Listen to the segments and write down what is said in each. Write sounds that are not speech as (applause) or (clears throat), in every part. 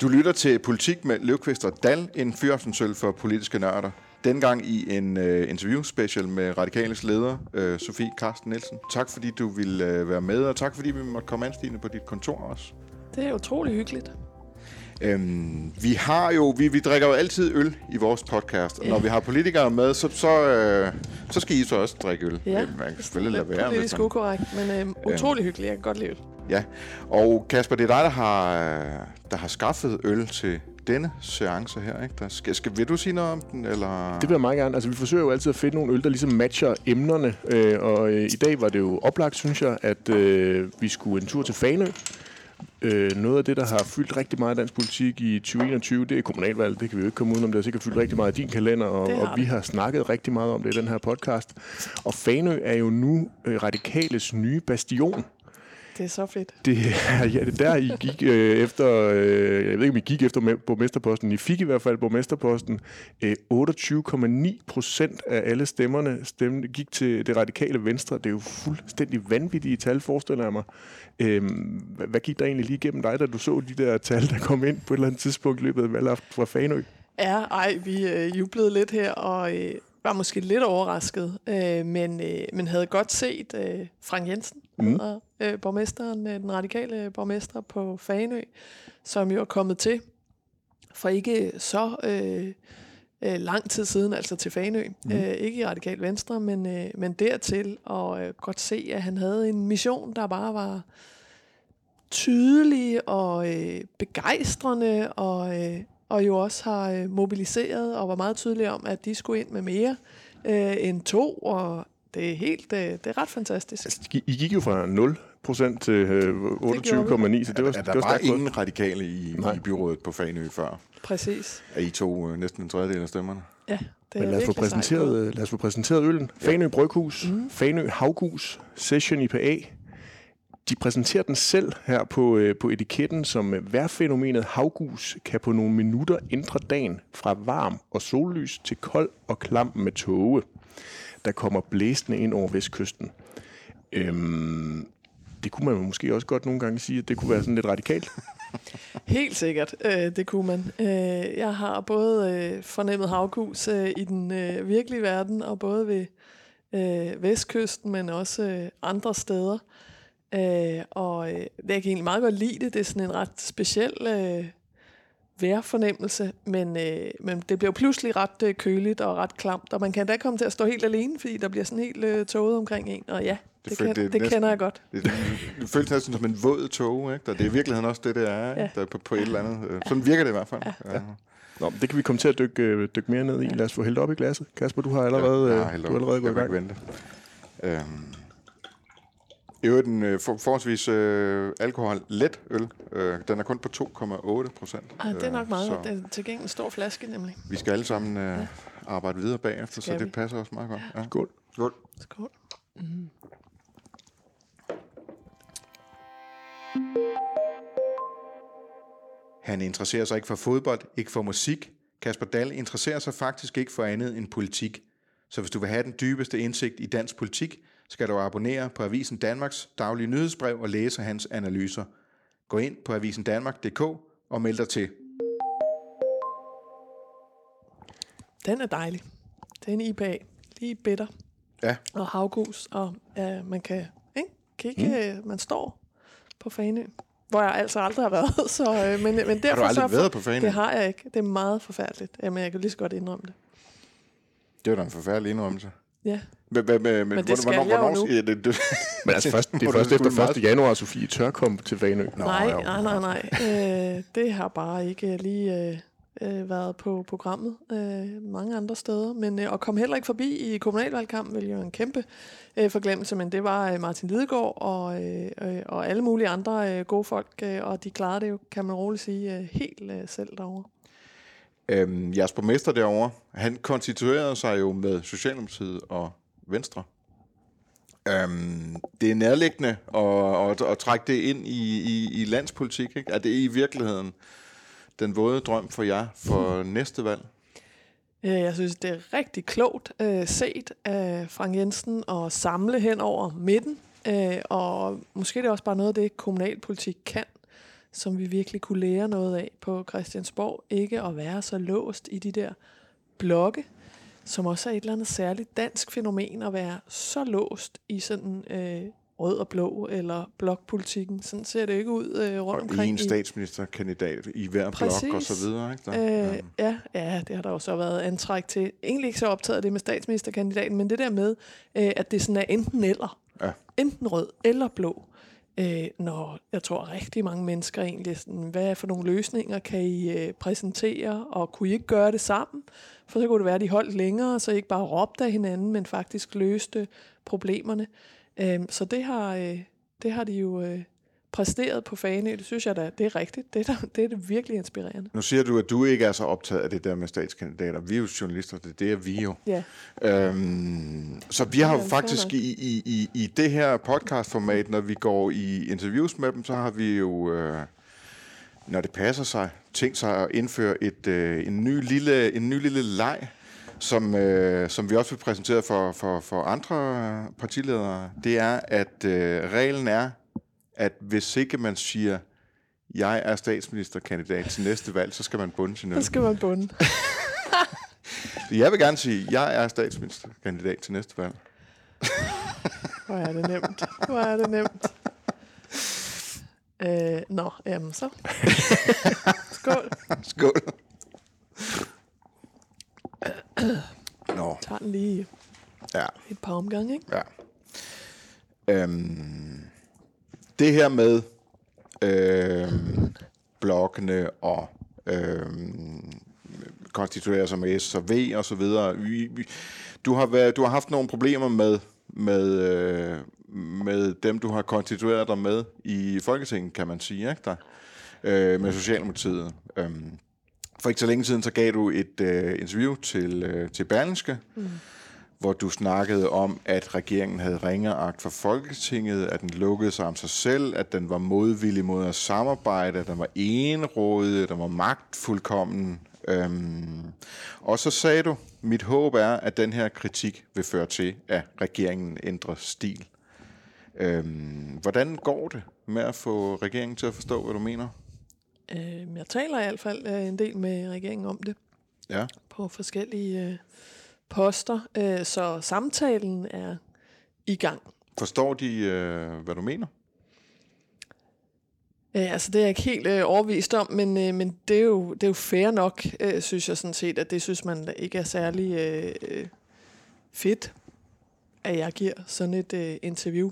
Du lytter til Politik med Løvqvist og Dal, en fyraftensøl for politiske nørder. Dengang i en øh, uh, interview special med Radikales leder, uh, Sofie Karsten Nielsen. Tak fordi du ville uh, være med, og tak fordi vi måtte komme anstigende på dit kontor også. Det er utrolig hyggeligt. Øhm, vi har jo, vi, vi drikker jo altid øl i vores podcast, og ja. når vi har politikere med, så, så, øh, så skal I så også drikke øl. Ja, man kan selvfølgelig lade være. Det er ukorrekt, men øh, utrolig øhm, hyggeligt. Jeg kan godt lide øl. Ja, og Kasper, det er dig, der har, der har skaffet øl til denne seance her, ikke? Der skal, skal, vil du sige noget om den, eller? Det vil jeg meget gerne. Altså, vi forsøger jo altid at finde nogle øl, der ligesom matcher emnerne, øh, og øh, i dag var det jo oplagt, synes jeg, at øh, vi skulle en tur til Fanø. Øh, noget af det, der har fyldt rigtig meget i dansk politik i 2021, det er kommunalvalg. Det kan vi jo ikke komme udenom. Det har sikkert fyldt rigtig meget i din kalender, og, og vi har snakket rigtig meget om det i den her podcast. Og Fanø er jo nu øh, radikales nye bastion. Det er så fedt. Det, ja, det er der, I gik øh, efter, øh, jeg ved ikke, om I gik efter borgmesterposten. I fik i hvert fald borgmesterposten. Øh, 28,9 procent af alle stemmerne stemte, gik til det radikale venstre. Det er jo fuldstændig vanvittige tal, forestiller jeg mig. Øh, hvad, hvad gik der egentlig lige igennem dig, da du så de der tal, der kom ind på et eller andet tidspunkt i løbet af valgaften fra Fanø? Ja, ej, vi øh, jublede lidt her, og... Øh var måske lidt overrasket, øh, men, øh, men havde godt set øh, Frank Jensen, mm. og, øh, borgmesteren, øh, den radikale borgmester på Faneø, som jo er kommet til for ikke så øh, øh, lang tid siden, altså til Faneø. Mm. Øh, ikke i radikal venstre, men, øh, men dertil, og øh, godt se, at han havde en mission, der bare var tydelig og øh, begejstrende og, øh, og jo også har øh, mobiliseret og var meget tydelige om, at de skulle ind med mere øh, end to, og det er helt, øh, det er ret fantastisk. Altså, I gik jo fra 0 procent til øh, 28,9, så det var, er, er der det var bare ingen radikale i, i byrådet på Fanø før? Præcis. Er I to øh, næsten en tredjedel af stemmerne? Ja, det Men lad os, få præsenteret, lad os få præsenteret øllen. Ja. Fanø Bryghus, mm. Fanø Havgus, Session IPA, de præsenterer den selv her på, øh, på etiketten som øh, vejrfænomenet havgus kan på nogle minutter ændre dagen fra varm og sollys til kold og klam med tåge, der kommer blæsende ind over vestkysten. Øhm, det kunne man måske også godt nogle gange sige, at det kunne være sådan lidt radikalt. (laughs) Helt sikkert, øh, det kunne man. Øh, jeg har både øh, fornemmet havgus øh, i den øh, virkelige verden, og både ved øh, vestkysten, men også øh, andre steder. Øh, og øh, jeg kan egentlig meget godt lide det. Det er sådan en ret speciel øh, vejrfornemmelse, men, øh, men det bliver pludselig ret øh, køligt og ret klamt, og man kan da komme til at stå helt alene, fordi der bliver sådan helt øh, tåget omkring en, og ja, det, det, kan, det, det næsten, kender jeg godt. Det, det føles næsten som en våd tog, ikke? Og det er i virkeligheden også det, det er, ja. der på, på et eller andet. Øh, sådan virker det i hvert fald. Ja. Ja. Nå, det kan vi komme til at dykke, øh, dykke mere ned i. Lad os få hældt op i glasset. Kasper, du har allerede, ja, du har allerede gået i gang. Vente. Øhm, i øvrigt en øh, for, forholdsvis øh, alkohol let øl. Øh, den er kun på 2,8 procent. Ah, det er nok meget. Øh, det er til gengæld en stor flaske, nemlig. Vi skal alle sammen øh, ja. arbejde videre bagefter, skal så det vi? passer også meget godt. Ja. Skål. Skål. Skål. Mm. Han interesserer sig ikke for fodbold, ikke for musik. Kasper Dahl interesserer sig faktisk ikke for andet end politik. Så hvis du vil have den dybeste indsigt i dansk politik, skal du abonnere på Avisen Danmarks daglige nyhedsbrev og læse hans analyser. Gå ind på avisendanmark.dk og meld dig til. Den er dejlig. Det er IPA. Lige bitter. Ja. Og havgus. Og ja, man kan ikke? kigge, mm. man står på Fanø. Hvor jeg altså aldrig har været. (laughs) Så, øh, men, men derfor, har du aldrig været på Fanø? Det har jeg ikke. Det er meget forfærdeligt. Jamen, jeg kan lige så godt indrømme det. Det var da en forfærdelig indrømmelse. Ja. Men, men, men, men det skal hvornår, jeg jo nu. Det, det, men altså først, det er først efter 1. januar, Sofie tør komme til Vanø. Nå, nej, nej, nej, nej. Øh, det har bare ikke lige øh, øh, været på programmet øh, mange andre steder. Men øh, at komme heller ikke forbi i kommunalvalgkampen ville jo en kæmpe øh, forglemmelse, men det var øh, Martin Lidegaard og, øh, øh, og alle mulige andre øh, gode folk, øh, og de klarede det jo, kan man roligt sige, øh, helt øh, selv derovre. Øhm, jeres borgmester derovre, han konstituerede sig jo med Socialdemokratiet og Venstre. Øhm, det er nærliggende at, at, at trække det ind i, i, i landspolitik. Ikke? Er det i virkeligheden den våde drøm for jer for næste valg? Øh, jeg synes, det er rigtig klogt øh, set af Frank Jensen at samle hen over midten Øh, og måske det er det også bare noget af det, kommunalpolitik kan, som vi virkelig kunne lære noget af på Christiansborg. Ikke at være så låst i de der blokke, som også er et eller andet særligt dansk fænomen at være så låst i sådan øh, rød og blå eller blokpolitikken. Sådan ser det ikke ud øh, rundt Og omkring. en statsministerkandidat i hver blok Præcis. og så videre. Ikke? Der, Øh, ja, ja, det har der også været antræk til. Egentlig ikke så optaget af det med statsministerkandidaten, men det der med, øh, at det sådan er enten eller. Ja. Enten rød eller blå. Øh, når jeg tror rigtig mange mennesker egentlig sådan, hvad er for nogle løsninger kan I øh, præsentere, og kunne I ikke gøre det sammen? For så kunne det være, at de holdt længere, så I ikke bare råbte af hinanden, men faktisk løste problemerne. Øh, så det har, øh, det har de jo øh, præsteret på Fanø. Det synes jeg da, det er rigtigt. Det er, da, det er det virkelig inspirerende. Nu siger du, at du ikke er så optaget af det der med statskandidater. Vi er jo journalister, det, det er vi jo. Ja. Øhm, så vi har jo faktisk i, i, i, i det her podcastformat, når vi går i interviews med dem, så har vi jo, øh, når det passer sig, tænkt sig at indføre et, øh, en, ny lille, en ny lille leg, som, øh, som vi også vil præsentere for, for, for andre partiledere. Det er, at øh, reglen er, at hvis ikke man siger, jeg er statsministerkandidat til næste valg, så skal man bunde sin øl. Så skal man bunde. (laughs) Jeg vil gerne sige, jeg er statsministerkandidat til næste valg. (laughs) Hvor er det nemt. Hvor er det nemt. Øh, nå, jamen så. (laughs) Skål. Skål. (clears throat) Nå, Tager den lige ja, et par omgange, ikke? ja. Øhm, det her med øh, blokkene og øh, konstituere sig med S og V og så videre. Du, har været, du har haft nogle problemer med, med, øh, med dem, du har konstitueret dig med i Folketinget, kan man sige, ikke der? Øh, med Socialdemokratiet. Øh, for ikke så længe siden, så gav du et øh, interview til, øh, til Berlingske, mm hvor du snakkede om, at regeringen havde ringeagt for Folketinget, at den lukkede sig om sig selv, at den var modvillig mod at samarbejde, at den var enrådig, at den var magtfuldkommen. Øhm, og så sagde du, mit håb er, at den her kritik vil føre til, at regeringen ændrer stil. Øhm, hvordan går det med at få regeringen til at forstå, hvad du mener? Øh, jeg taler i hvert fald øh, en del med regeringen om det Ja. på forskellige øh, poster, øh, så samtalen er i gang. Forstår de, øh, hvad du mener? Øh, altså, det er jeg ikke helt øh, overvist om, men, øh, men det, er jo, det er jo fair nok, øh, synes jeg sådan set, at det synes man ikke er særlig øh, øh, fedt, at jeg giver sådan et øh, interview.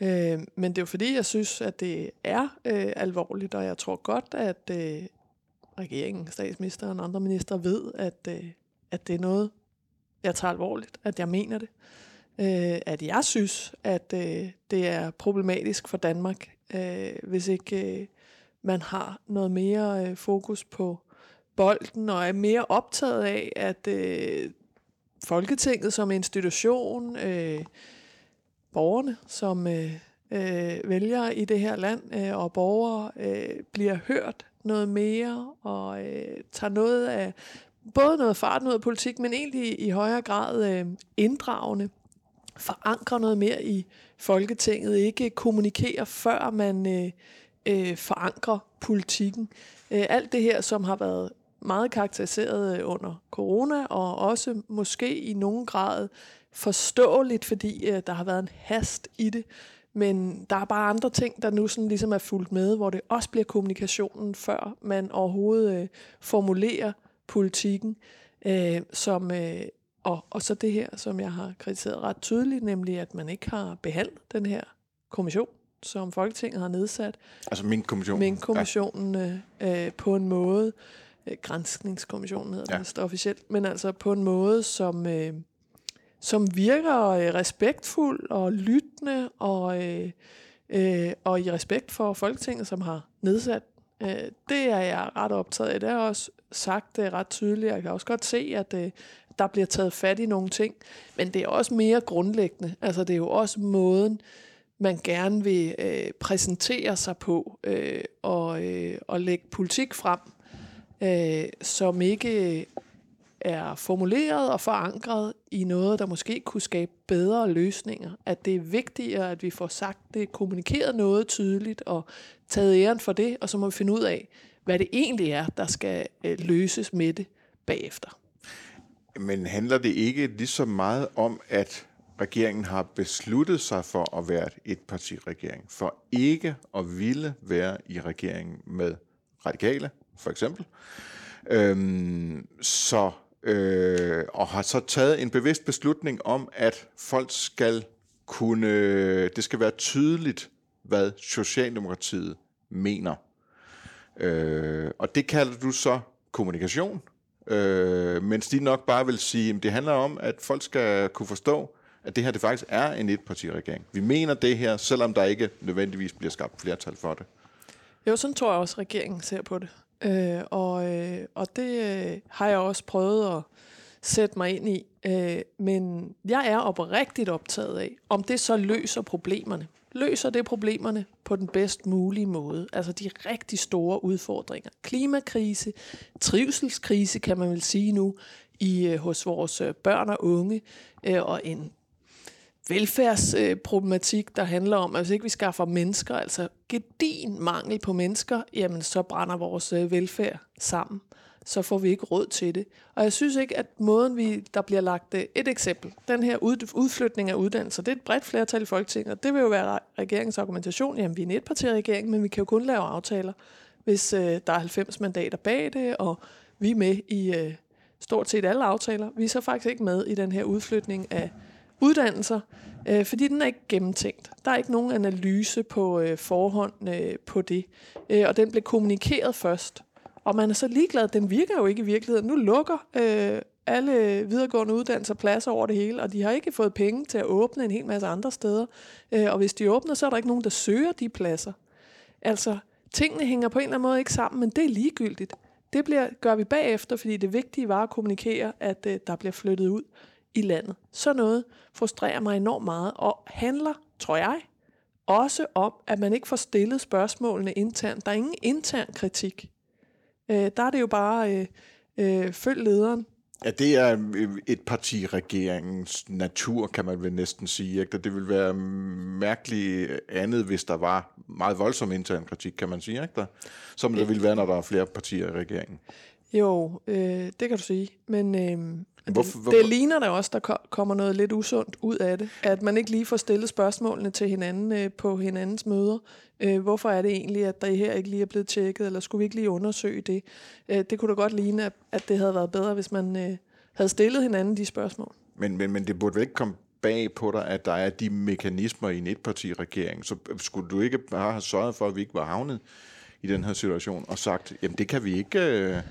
Øh, men det er jo fordi, jeg synes, at det er øh, alvorligt, og jeg tror godt, at øh, regeringen, statsministeren og andre minister ved, at, øh, at det er noget, jeg tager alvorligt, at jeg mener det. Øh, at jeg synes, at øh, det er problematisk for Danmark, øh, hvis ikke øh, man har noget mere øh, fokus på bolden, og er mere optaget af, at øh, Folketinget som institution, øh, borgerne som øh, øh, vælgere i det her land, øh, og borgere øh, bliver hørt noget mere, og øh, tager noget af, både noget fart ud af politik, men egentlig i højere grad øh, inddragende, Forankre noget mere i Folketinget, ikke kommunikere, før man øh, øh, forankrer politikken. Øh, alt det her, som har været meget karakteriseret øh, under corona, og også måske i nogen grad forståeligt, fordi øh, der har været en hast i det. Men der er bare andre ting, der nu sådan ligesom er fulgt med, hvor det også bliver kommunikationen, før man overhovedet øh, formulerer politikken, øh, som, øh, og, og så det her, som jeg har kritiseret ret tydeligt, nemlig at man ikke har behandlet den her kommission, som Folketinget har nedsat, Altså min kommission. Mink-kommissionen øh, øh, på en måde, øh, grænsningskommissionen hedder Ja. ja. det officielt, men altså på en måde, som, øh, som virker øh, respektfuld og lyttende og, øh, øh, og i respekt for Folketinget, som har nedsat. Øh, det er jeg ret optaget af. Det har jeg også sagt det ret tydeligt. Jeg kan også godt se, at øh, der bliver taget fat i nogle ting, men det er også mere grundlæggende. Altså det er jo også måden, man gerne vil øh, præsentere sig på øh, og, øh, og lægge politik frem, øh, som ikke øh, er formuleret og forankret i noget, der måske kunne skabe bedre løsninger. At det er vigtigere, at vi får sagt det, kommunikeret noget tydeligt og taget æren for det, og så må vi finde ud af, hvad det egentlig er, der skal øh, løses med det bagefter. Men handler det ikke lige så meget om, at regeringen har besluttet sig for at være et partiregering, for ikke at ville være i regeringen med radikale, for eksempel. Øhm, så, øh, og har så taget en bevidst beslutning om, at folk skal kunne, det skal være tydeligt, hvad Socialdemokratiet mener. Øh, og det kalder du så kommunikation, øh, mens de nok bare vil sige, at det handler om, at folk skal kunne forstå, at det her det faktisk er en etpartiregering. Vi mener det her, selvom der ikke nødvendigvis bliver skabt flertal for det. Jo, sådan tror jeg også, at regeringen ser på det. Øh, og, øh, og det øh, har jeg også prøvet at sætte mig ind i. Øh, men jeg er oprigtigt optaget af, om det så løser problemerne. Løser det problemerne på den bedst mulige måde? Altså de rigtig store udfordringer. Klimakrise, trivselskrise kan man vel sige nu, i øh, hos vores øh, børn og unge, øh, og en velfærdsproblematik, der handler om, at hvis ikke vi skaffer mennesker, altså gedin mangel på mennesker, jamen så brænder vores velfærd sammen. Så får vi ikke råd til det. Og jeg synes ikke, at måden, vi, der bliver lagt øh, et eksempel, den her ud, udflytning af uddannelser, det er et bredt flertal i Folketinget, og det vil jo være regeringens argumentation, jamen vi er en etpartiregering, men vi kan jo kun lave aftaler, hvis øh, der er 90 mandater bag det, og vi er med i øh, stort set alle aftaler. Vi er så faktisk ikke med i den her udflytning af uddannelser, øh, fordi den er ikke gennemtænkt. Der er ikke nogen analyse på øh, forhånd øh, på det, øh, og den blev kommunikeret først. Og man er så ligeglad, den virker jo ikke i virkeligheden. Nu lukker øh, alle videregående uddannelser pladser over det hele, og de har ikke fået penge til at åbne en hel masse andre steder. Øh, og hvis de åbner, så er der ikke nogen, der søger de pladser. Altså, tingene hænger på en eller anden måde ikke sammen, men det er ligegyldigt. Det bliver, gør vi bagefter, fordi det vigtige var at kommunikere, at øh, der bliver flyttet ud i landet. Så noget frustrerer mig enormt meget, og handler, tror jeg, også om, at man ikke får stillet spørgsmålene internt. Der er ingen intern kritik. Øh, der er det jo bare, øh, øh, følg lederen. Ja, det er øh, et parti regeringens natur, kan man vel næsten sige. Ikke? Det vil være mærkeligt andet, hvis der var meget voldsom intern kritik, kan man sige. Ikke? Der, som der vil være, når der er flere partier i regeringen. Jo, øh, det kan du sige. Men, øh, Hvorfor, det, hvorfor? det ligner der også, der kommer noget lidt usundt ud af det. At man ikke lige får stillet spørgsmålene til hinanden øh, på hinandens møder. Øh, hvorfor er det egentlig, at der her ikke lige er blevet tjekket, eller skulle vi ikke lige undersøge det? Øh, det kunne da godt ligne, at, at det havde været bedre, hvis man øh, havde stillet hinanden de spørgsmål. Men, men, men det burde vel ikke komme bag på dig, at der er de mekanismer i en etpartiregering. Så skulle du ikke bare have sørget for, at vi ikke var havnet i den her situation, og sagt, jamen det kan vi ikke... Øh,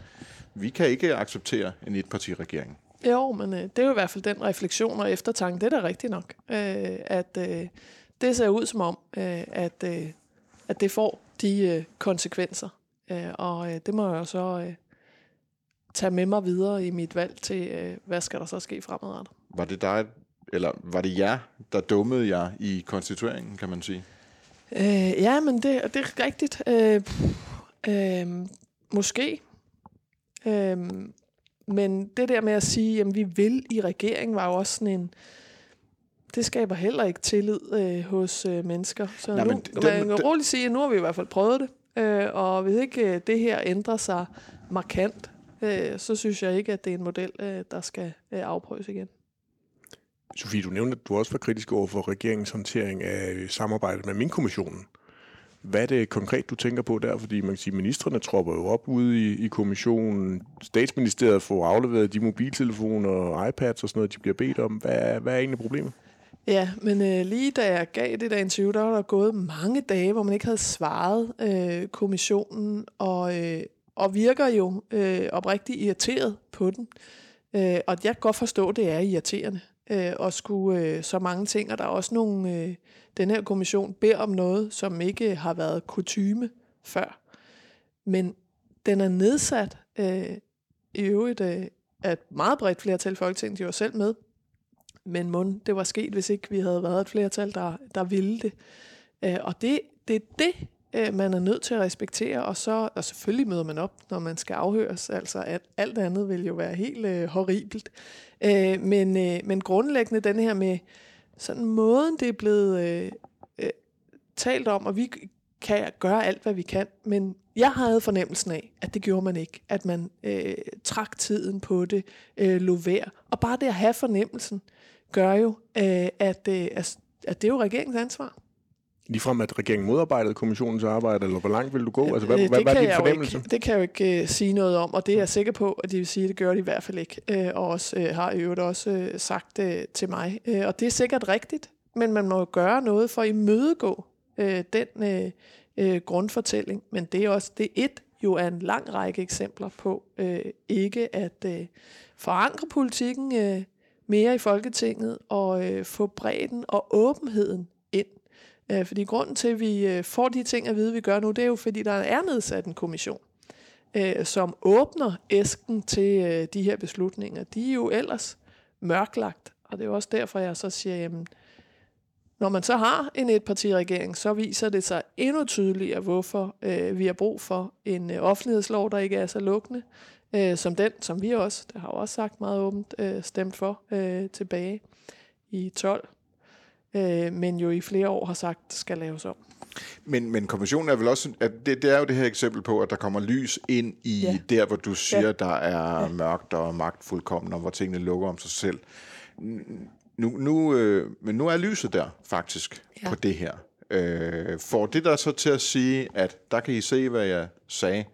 vi kan ikke acceptere en etpartiregering. Jo, men øh, det er jo i hvert fald den refleksion og eftertanke. Det er da rigtigt nok. Øh, at øh, det ser ud som om, øh, at, øh, at det får de øh, konsekvenser. Øh, og øh, det må jeg jo så øh, tage med mig videre i mit valg til, øh, hvad skal der så ske fremadrettet. Var det dig, eller var det jer, der dummede jer i konstitueringen, kan man sige? Øh, ja, men det, det er rigtigt. Øh, øh, måske. Øh, men det der med at sige, at vi vil i regeringen, var jo også sådan en... Det skaber heller ikke tillid øh, hos øh, mennesker. Så Nej, nu den, man kan roligt sige, at nu har vi i hvert fald prøvet det. Øh, og hvis ikke øh, det her ændrer sig markant, øh, så synes jeg ikke, at det er en model, øh, der skal øh, afprøves igen. Sofie, du nævnte, at du også var kritisk over for regeringens håndtering af samarbejdet med Min-kommissionen. Hvad er det konkret, du tænker på der? Fordi man kan sige, at ministerne tropper jo op ude i, i kommissionen. Statsministeriet får afleveret de mobiltelefoner og iPads og sådan noget, de bliver bedt om. Hvad, hvad er egentlig problemet? Ja, men øh, lige da jeg gav det der interview, der var der gået mange dage, hvor man ikke havde svaret øh, kommissionen, og, øh, og virker jo øh, oprigtigt irriteret på den. Øh, og jeg kan godt forstå, at det er irriterende øh, at skulle øh, så mange ting, og der er også nogle... Øh, den her kommission beder om noget, som ikke har været kutyme før. Men den er nedsat øh, i øvrigt øh, af et meget bredt flertal i Folketinget, de var selv med. Men mund, det var sket, hvis ikke vi havde været et flertal, der, der ville det. Øh, og det, det er det, øh, man er nødt til at respektere, og så og selvfølgelig møder man op, når man skal afhøres. Altså, at alt andet vil jo være helt øh, horribelt. Øh, men, øh, men grundlæggende den her med sådan måden, det er blevet øh, øh, talt om, og vi kan gøre alt, hvad vi kan, men jeg havde fornemmelsen af, at det gjorde man ikke. At man øh, trak tiden på det, øh, lå vær. Og bare det at have fornemmelsen, gør jo, øh, at, øh, at det er jo regeringens ansvar. Ligefrem at regeringen modarbejdede kommissionens arbejde, eller hvor langt vil du gå? Altså, hvad, øh, hvad, hvad er din fornemmelse? Ikke, det kan jeg jo ikke uh, sige noget om, og det er jeg sikker på, at de vil sige, at det gør de i hvert fald ikke. Uh, og også, uh, har i øvrigt også uh, sagt uh, til mig. Uh, og det er sikkert rigtigt, men man må jo gøre noget for at imødegå uh, den uh, uh, grundfortælling. Men det er også det et jo er en lang række eksempler på uh, ikke at uh, forankre politikken uh, mere i Folketinget og uh, få bredden og åbenheden Øh, fordi grunden til, at vi øh, får de ting at vide, vi gør nu, det er jo, fordi der er nedsat en kommission, øh, som åbner æsken til øh, de her beslutninger. De er jo ellers mørklagt, og det er jo også derfor, jeg så siger, jamen, når man så har en etpartiregering, så viser det sig endnu tydeligere, hvorfor øh, vi har brug for en øh, offentlighedslov, der ikke er så lukkende, øh, som den, som vi også, det har jo også sagt meget åbent, øh, stemt for øh, tilbage i 12 øh, men jo i flere år har sagt, skal laves om. Men, men kommissionen er vel også, at det, det er jo det her eksempel på, at der kommer lys ind i ja. der, hvor du siger, ja. der er ja. mørkt og magtfuldkommen, og hvor tingene lukker om sig selv. Nu, nu, øh, men nu er lyset der faktisk ja. på det her. Øh, får det der så til at sige, at der kan I se, hvad jeg sagde.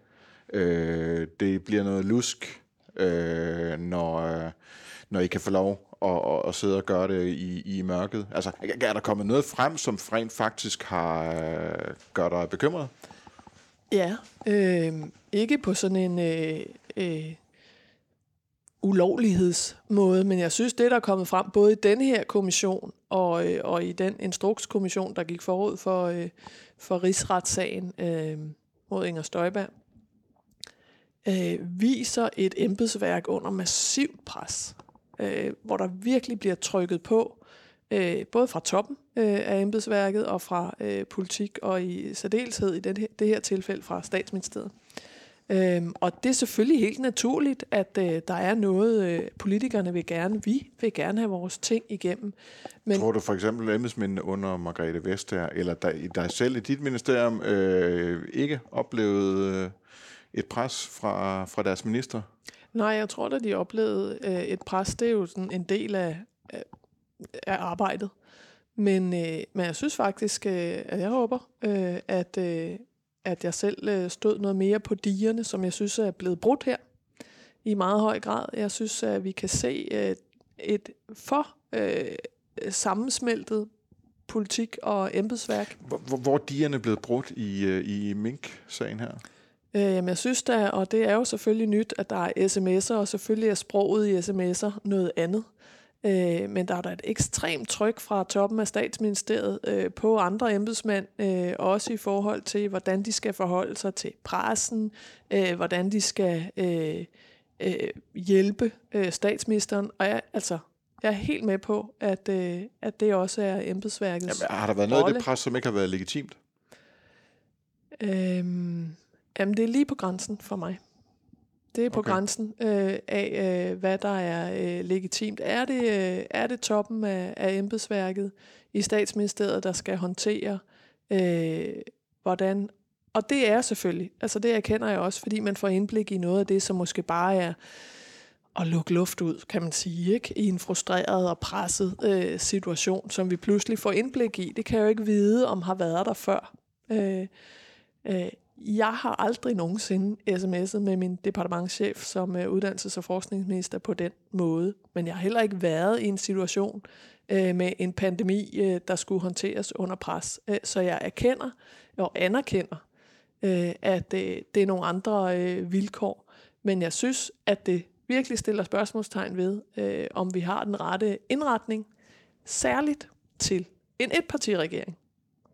Øh, det bliver noget lusk, øh, når, øh, når I kan få lov og, og, og sidde og gøre det i, i mørket? Altså, er der kommet noget frem, som rent faktisk har øh, gør dig bekymret? Ja, øh, ikke på sådan en øh, øh, ulovlighedsmåde, men jeg synes, det der er kommet frem, både i den her kommission og, øh, og i den instrukskommission, der gik forud for, øh, for rigsretssagen øh, mod Inger Støjberg, øh, viser et embedsværk under massivt pres øh, hvor der virkelig bliver trykket på, øh, både fra toppen øh, af embedsværket og fra øh, politik, og i særdeleshed i den her, det her tilfælde fra statsministeriet. Øhm, og det er selvfølgelig helt naturligt, at øh, der er noget, øh, politikerne vil gerne, vi vil gerne have vores ting igennem. Men Tror du for eksempel, at embedsmændene under Margrethe Vestager, eller dig, dig selv i dit ministerium, øh, ikke oplevede øh, et pres fra, fra deres minister? Nej, jeg tror da, de oplevede øh, et pres. Det er jo sådan en del af, af, af arbejdet. Men, øh, men jeg synes faktisk, øh, at jeg håber, øh, at, øh, at jeg selv øh, stod noget mere på digerne, som jeg synes er blevet brudt her i meget høj grad. Jeg synes, at vi kan se øh, et for øh, sammensmeltet politik og embedsværk. Hvor, hvor, hvor er digerne blevet brudt i, øh, i Mink-sagen her? Øh, jamen, jeg synes da, og det er jo selvfølgelig nyt, at der er sms'er, og selvfølgelig er sproget i sms'er noget andet. Øh, men der er da et ekstremt tryk fra toppen af statsministeriet øh, på andre embedsmænd, øh, også i forhold til, hvordan de skal forholde sig til pressen, øh, hvordan de skal øh, øh, hjælpe øh, statsministeren. Og jeg, altså, jeg er helt med på, at, øh, at det også er embedsværkets Jamen, Har der været noget rolle. af det pres, som ikke har været legitimt? Øhm, Jamen, det er lige på grænsen for mig. Det er på okay. grænsen øh, af, øh, hvad der er øh, legitimt. Er det, øh, er det toppen af, af embedsværket i statsministeriet, der skal håndtere, øh, hvordan... Og det er selvfølgelig, altså det erkender jeg også, fordi man får indblik i noget af det, som måske bare er at lukke luft ud, kan man sige, ikke? i en frustreret og presset øh, situation, som vi pludselig får indblik i. Det kan jeg jo ikke vide, om har været der før. Øh, øh, jeg har aldrig nogensinde sms'et med min departementschef som uh, uddannelses- og forskningsminister på den måde. Men jeg har heller ikke været i en situation uh, med en pandemi, uh, der skulle håndteres under pres. Uh, så jeg erkender og anerkender, uh, at uh, det er nogle andre uh, vilkår. Men jeg synes, at det virkelig stiller spørgsmålstegn ved, uh, om vi har den rette indretning, særligt til en etpartiregering.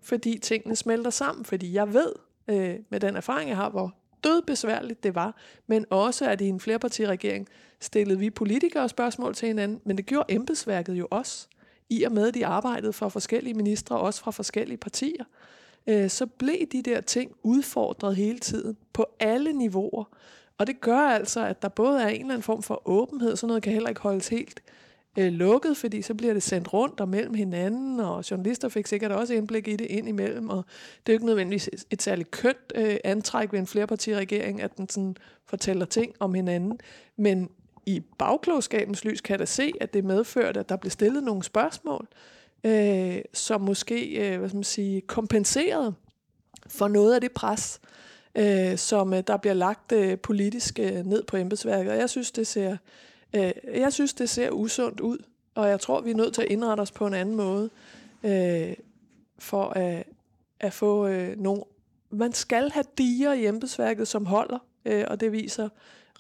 Fordi tingene smelter sammen, fordi jeg ved, øh, med den erfaring, jeg har, hvor dødbesværligt det var, men også at i en flerpartiregering stillede vi politikere spørgsmål til hinanden, men det gjorde embedsværket jo også, i og med at de arbejdede for forskellige ministre, også fra forskellige partier. øh, så blev de der ting udfordret hele tiden på alle niveauer. Og det gør altså, at der både er en eller anden form for åbenhed, så noget kan heller ikke holdes helt øh, Øh, lukket, fordi så bliver det sendt rundt og mellem hinanden, og journalister fik sikkert også indblik i det ind imellem, og det er jo ikke nødvendigvis et særligt kønt øh, antræk ved en flerpartiregering, at den sådan fortæller ting om hinanden, men i bagklogskabens lys kan jeg da se, at det medførte, at der blev stillet nogle spørgsmål, øh, som måske øh, hvad skal man sige, kompenserede for noget af det pres, øh, som øh, der bliver lagt øh, politisk øh, ned på embedsværket. Og jeg synes, det ser, øh, jeg synes, det ser usundt ud, og jeg tror, vi er nødt til at indrette os på en anden måde, øh, for at, at få øh, nogle... Man skal have diger i embedsværket, som holder, øh, og det viser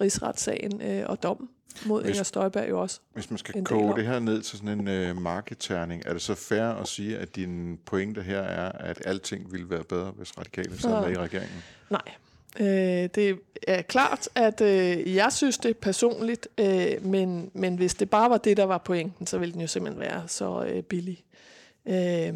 rigsretssagen øh, og dommen mod hvis, Inger Støjberg jo også. Hvis man skal koge det her ned til sådan en øh, markedterning, er det så fair at sige, at din pointe her er, at alting ville være bedre, hvis radikale sad med i regeringen? Nej. Øh, det er klart, at øh, jeg synes det personligt, øh, men, men hvis det bare var det, der var pointen, så ville den jo simpelthen være så øh, billig. Øh,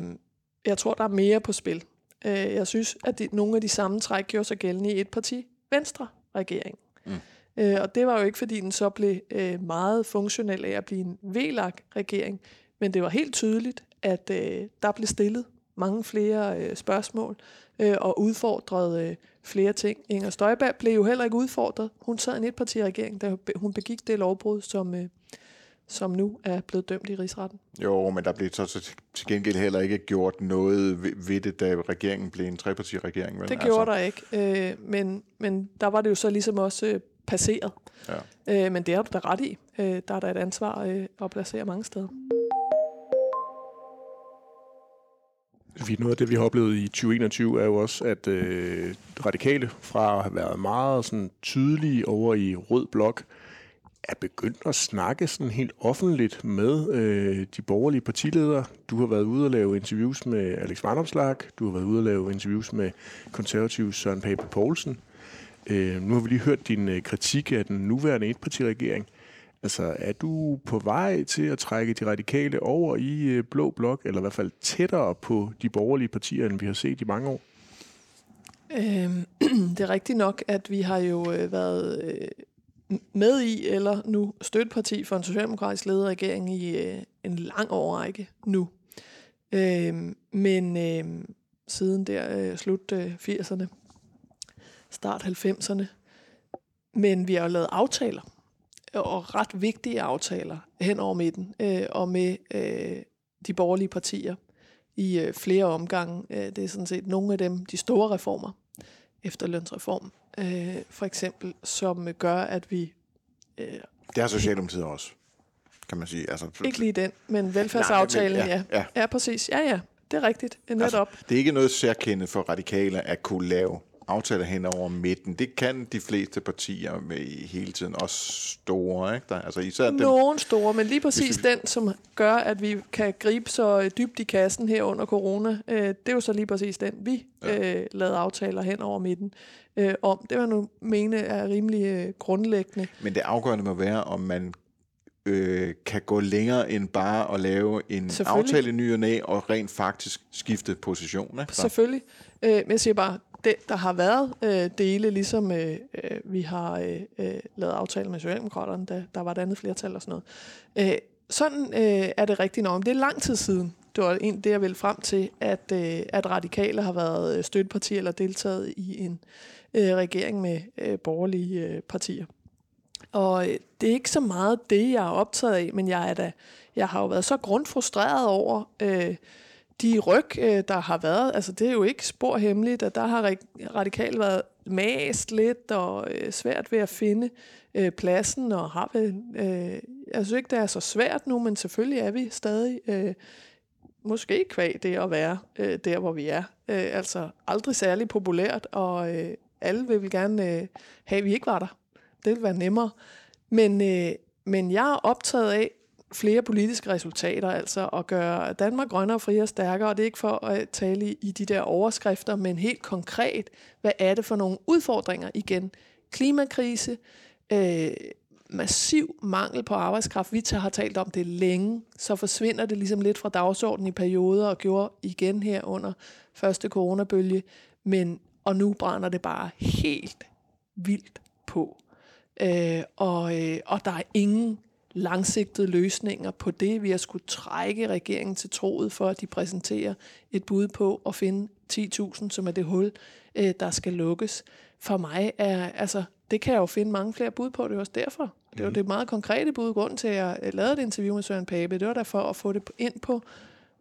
jeg tror, der er mere på spil. Øh, jeg synes, at de, nogle af de samme træk gjorde sig gældende i et parti, Venstre regering. Mm. Øh, og det var jo ikke, fordi den så blev øh, meget funktionel af at blive en VLAG-regering, men det var helt tydeligt, at øh, der blev stillet mange flere øh, spørgsmål øh, og udfordret øh, flere ting. Inger Støjberg blev jo heller ikke udfordret. Hun sad i en etpartiregering, da hun begik det lovbrud, som, øh, som nu er blevet dømt i rigsretten. Jo, men der blev så til gengæld heller ikke gjort noget ved det, da regeringen blev en trepartiregering. Vel? Det gjorde altså. der ikke, øh, men, men der var det jo så ligesom også øh, passeret. Ja. Øh, men det har du da ret i. Øh, der er der et ansvar øh, at placere mange steder. Noget af det, vi har oplevet i 2021, er jo også, at øh, radikale fra at have været meget sådan, tydelige over i rød blok, er begyndt at snakke sådan helt offentligt med øh, de borgerlige partiledere. Du har været ude og lave interviews med Alex Vandomslag, du har været ude og lave interviews med konservativ Søren Pape Poulsen. Øh, nu har vi lige hørt din øh, kritik af den nuværende etpartiregering. Altså, er du på vej til at trække de radikale over i øh, blå blok, eller i hvert fald tættere på de borgerlige partier, end vi har set i mange år? Øhm, (clears throat) det er rigtigt nok, at vi har jo øh, været øh, med i, eller nu støtteparti for en socialdemokratisk ledet regering i en lang årrække nu. Øhm, men øhm, siden der slut 80'erne start 90'erne. Men vi har jo lavet aftaler, og ret vigtige aftaler hen over midten, øh, og med øh, de borgerlige partier i øh, flere omgange. Øh, det er sådan set nogle af dem, de store reformer, efterlønsreform, øh, for eksempel, som gør, at vi... Øh, det har Socialdemokratiet også, kan man sige. Altså, ikke lige den, men velfærdsaftalen, Nej, men, ja, ja. Ja, præcis. Ja, ja, det er rigtigt. Netop. Altså, det er ikke noget særkende for radikale at kunne lave aftaler hen over midten. Det kan de fleste partier med hele tiden, også store. Ikke? Der, altså især dem, Nogle store, men lige præcis vi... den, som gør, at vi kan gribe så dybt i kassen her under corona, øh, det er jo så lige præcis den, vi ja. øh, lavede aftaler hen over midten øh, om. Det var nu mene er rimelig øh, grundlæggende. Men det afgørende må være, om man øh, kan gå længere end bare at lave en aftale i ny og næ, og rent faktisk skifte position. Ikke? Selvfølgelig. Øh, men jeg siger bare, det, der har været øh, dele, ligesom øh, øh, vi har øh, øh, lavet aftaler med Socialdemokraterne, da der var et andet flertal og sådan noget. Øh, sådan øh, er det rigtigt nok. Det er lang tid siden. Det var en det, jeg ville frem til, at, øh, at radikale har været øh, støtteparti eller deltaget i en øh, regering med øh, borgerlige øh, partier. Og øh, det er ikke så meget det, jeg er optaget af, men jeg er da, jeg har jo været så grundfrustreret over øh, de ryg, øh, der har været, altså det er jo ikke spor hemmeligt, at der har radikalt været mast lidt og øh, svært ved at finde øh, pladsen, og har vel, øh, jeg synes ikke, det er så svært nu, men selvfølgelig er vi stadig øh, måske kvæg det at være øh, der, hvor vi er. Øh, altså aldrig særlig populært, og øh, alle vil, vil gerne øh, have, at vi ikke var der. Det vil være nemmere. Men, øh, men jeg er optaget af, flere politiske resultater, altså at gøre Danmark grønnere, friere og stærkere, og det er ikke for at tale i de der overskrifter, men helt konkret, hvad er det for nogle udfordringer igen? Klimakrise, øh, massiv mangel på arbejdskraft. Vi har talt om det længe, så forsvinder det ligesom lidt fra dagsordenen i perioder, og gjorde igen her under første coronabølge. Men, og nu brænder det bare helt vildt på. Øh, og, øh, og der er ingen langsigtede løsninger på det. Vi har skulle trække regeringen til troet for, at de præsenterer et bud på at finde 10.000, som er det hul, øh, der skal lukkes. For mig er, altså, det kan jeg jo finde mange flere bud på, det er også derfor. Det var mhm. det meget konkrete bud. Grunden til, at jeg lavede et interview med Søren Pape, det var derfor at få det ind på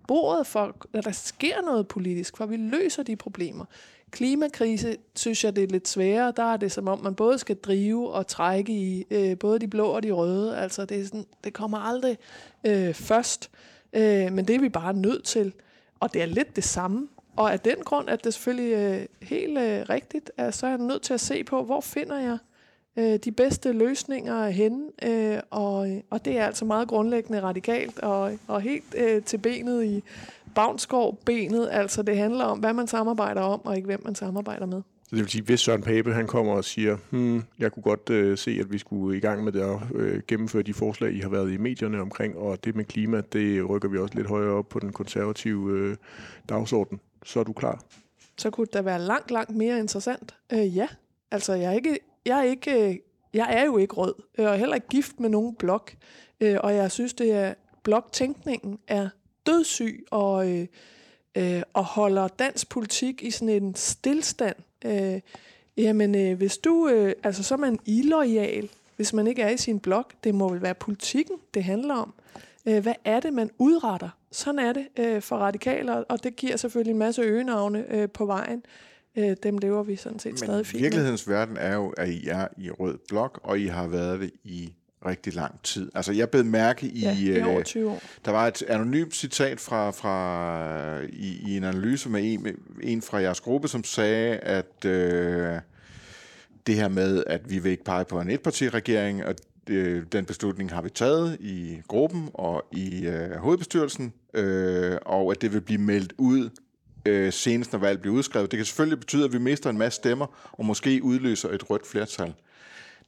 bordet, for at der sker noget politisk, for vi løser de problemer. Klimakrise, synes jeg, det er lidt sværere. Der er det som om, man både skal drive og trække i øh, både de blå og de røde. Altså, det, er sådan, det kommer aldrig øh, først. Øh, men det er vi bare nødt til. Og det er lidt det samme. Og af den grund at det selvfølgelig øh, helt øh, rigtigt, at så er jeg nødt til at se på, hvor finder jeg øh, de bedste løsninger henne. Øh, og, og det er altså meget grundlæggende radikalt og, og helt øh, til benet i Bavnsgaard-benet. Altså det handler om, hvad man samarbejder om, og ikke hvem man samarbejder med. Så det vil sige, hvis Søren Pape han kommer og siger, hmm, jeg kunne godt øh, se, at vi skulle i gang med det at øh, gennemføre de forslag, I har været i medierne omkring, og det med klima, det rykker vi også lidt højere op på den konservative øh, dagsorden. Så er du klar? Så kunne det da være langt, langt mere interessant. Øh, ja, altså jeg er ikke, jeg er ikke, jeg er jo ikke rød, og heller ikke gift med nogen blok, øh, og jeg synes, det er bloktænkningen er dødssyg og, øh, øh, og holder dansk politik i sådan en stillstand. Øh, jamen, øh, hvis du, øh, altså så er man illoyal, hvis man ikke er i sin blok. Det må vel være politikken, det handler om. Øh, hvad er det, man udretter? Sådan er det øh, for radikaler, og det giver selvfølgelig en masse øgenavne øh, på vejen. Øh, dem lever vi sådan set Men stadig fint virkelighedens verden er jo, at I er i rød blok, og I har været det i rigtig lang tid. Altså, jeg blev mærke i... Ja, i over 20 år. Der var et anonymt citat fra, fra i, i en analyse med en, en fra jeres gruppe, som sagde, at øh, det her med, at vi vil ikke pege på en etpartiregering, og det, den beslutning har vi taget i gruppen og i øh, hovedbestyrelsen, øh, og at det vil blive meldt ud øh, senest, når valget bliver udskrevet. Det kan selvfølgelig betyde, at vi mister en masse stemmer, og måske udløser et rødt flertal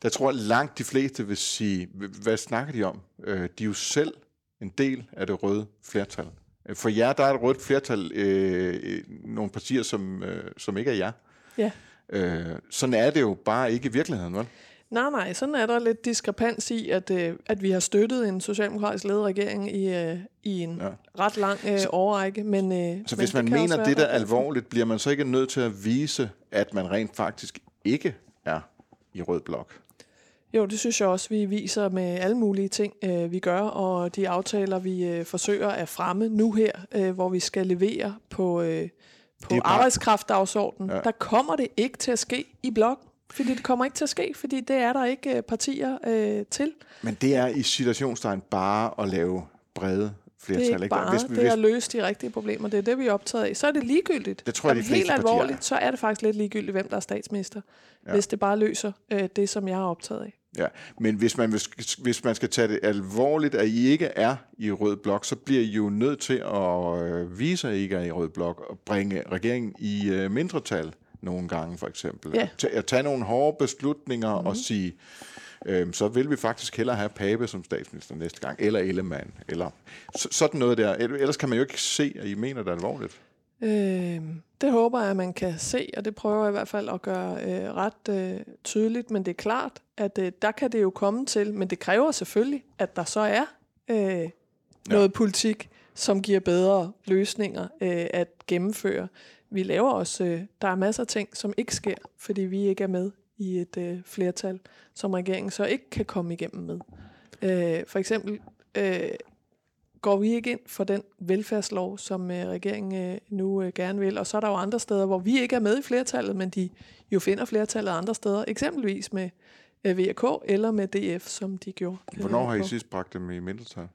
der tror jeg langt de fleste vil sige, hvad snakker de om? Øh, de er jo selv en del af det røde flertal. For jer, der er et rødt flertal, øh, nogle partier, som, øh, som ikke er jer. Ja. Øh, sådan er det jo bare ikke i virkeligheden, vel? Nej, nej, sådan er der lidt diskrepans i, at, øh, at vi har støttet en socialdemokratisk ledet regering i, øh, i en ja. ret lang øh, årrække. Men, øh, så hvis men man mener det der alvorligt, bliver man så ikke nødt til at vise, at man rent faktisk ikke er i rød blok? Jo, det synes jeg også, vi viser med alle mulige ting, øh, vi gør, og de aftaler, vi øh, forsøger at fremme nu her, øh, hvor vi skal levere på, øh, på arbejdskraftdagsordenen, ja. der kommer det ikke til at ske i blok. Fordi det kommer ikke til at ske, fordi det er der ikke partier øh, til. Men det er i situationstegn bare at lave brede flertal. Det er ikke bare hvis, hvis, det er at løse de rigtige problemer. Det er det, vi er optaget af. Så er det ligegyldigt. Det tror jeg, de helt alvorligt, så er det faktisk lidt ligegyldigt, hvem der er statsminister. Ja. Hvis det bare løser øh, det, som jeg er optaget af. Ja, men hvis man, hvis man skal tage det alvorligt, at I ikke er i rød blok, så bliver I jo nødt til at øh, vise, at I ikke er i rød blok, og bringe regeringen i øh, mindretal nogle gange, for eksempel. Ja. At tage nogle hårde beslutninger mm-hmm. og mhm. sige, øh, så vil vi faktisk hellere have Pape som statsminister næste gang, eller Ellemann, eller sådan noget der. Ellers kan man jo ikke se, at I mener det alvorligt. Øh, det håber jeg, at man kan se, og det prøver jeg i hvert fald at gøre øh, ret øh, tydeligt. Men det er klart, at øh, der kan det jo komme til, men det kræver selvfølgelig, at der så er øh, noget ja. politik, som giver bedre løsninger øh, at gennemføre. Vi laver også, øh, der er masser af ting, som ikke sker, fordi vi ikke er med i et øh, flertal, som regeringen så ikke kan komme igennem med. Øh, for eksempel øh, går vi ikke ind for den velfærdslov, som øh, regeringen øh, nu øh, gerne vil. Og så er der jo andre steder, hvor vi ikke er med i flertallet, men de jo finder flertallet andre steder, eksempelvis med øh, VK eller med DF, som de gjorde. Hvornår har I sidst bragt dem i mindretal?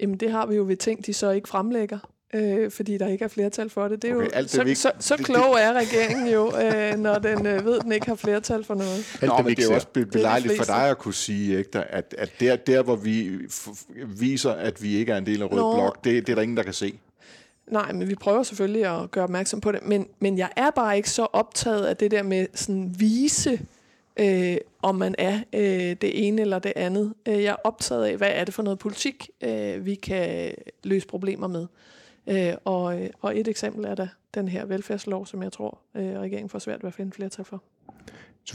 Jamen det har vi jo ved ting, de så ikke fremlægger øh, fordi der ikke er flertal for det. Det er okay, jo, alt det så, så, så klog er regeringen jo, øh, når den øh, ved, at den ikke har flertal for noget. Nå, men det er jo også belejligt for dig at kunne sige, ikke, at, at der, der, hvor vi viser, at vi ikke er en del af Rød Nå. Blok, det, det er der ingen, der kan se. Nej, men vi prøver selvfølgelig at gøre opmærksom på det. Men, men jeg er bare ikke så optaget af det der med sådan vise øh, om man er øh, det ene eller det andet. Øh, jeg er optaget af, hvad er det for noget politik, øh, vi kan løse problemer med. Øh, og, øh, og et eksempel er da den her velfærdslov, som jeg tror, øh, regeringen får svært ved at finde flertal for.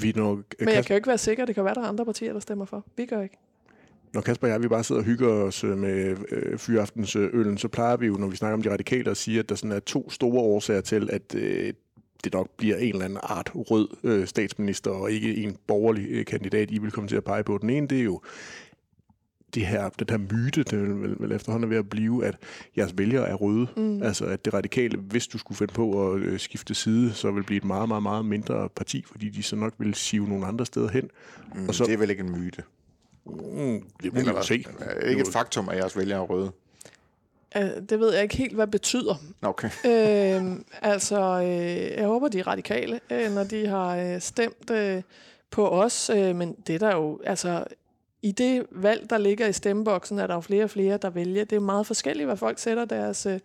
Vi når, Men jeg kan jo ikke være sikker, det kan være, der er andre partier, der stemmer for. Vi gør ikke. Når Kasper og jeg vi bare sidder og hygger os øh, med øh, fyraftensøllen, så plejer vi jo, når vi snakker om de radikale, at sige, at der sådan er to store årsager til, at øh, det nok bliver en eller anden art rød øh, statsminister, og ikke en borgerlig øh, kandidat, I vil komme til at pege på. Den ene, det er jo det her, den her myte, det vil, vil, vil efterhånden være at blive, at jeres vælgere er røde. Mm. Altså at det radikale, hvis du skulle finde på at øh, skifte side, så vil blive et meget, meget, meget mindre parti, fordi de så nok vil sive nogle andre steder hen. Mm, og så, det er vel ikke en myte? Mm, det må jo se. Er ikke et faktum, at jeres vælgere er røde? Uh, det ved jeg ikke helt, hvad det betyder. Okay. uh, (laughs) altså, uh, jeg håber, de er radikale, uh, når de har uh, stemt uh, på os. Uh, men det der jo, altså, i det valg, der ligger i stemmeboksen, er der jo flere og flere, der vælger. Det er meget forskelligt, hvad folk sætter deres øh,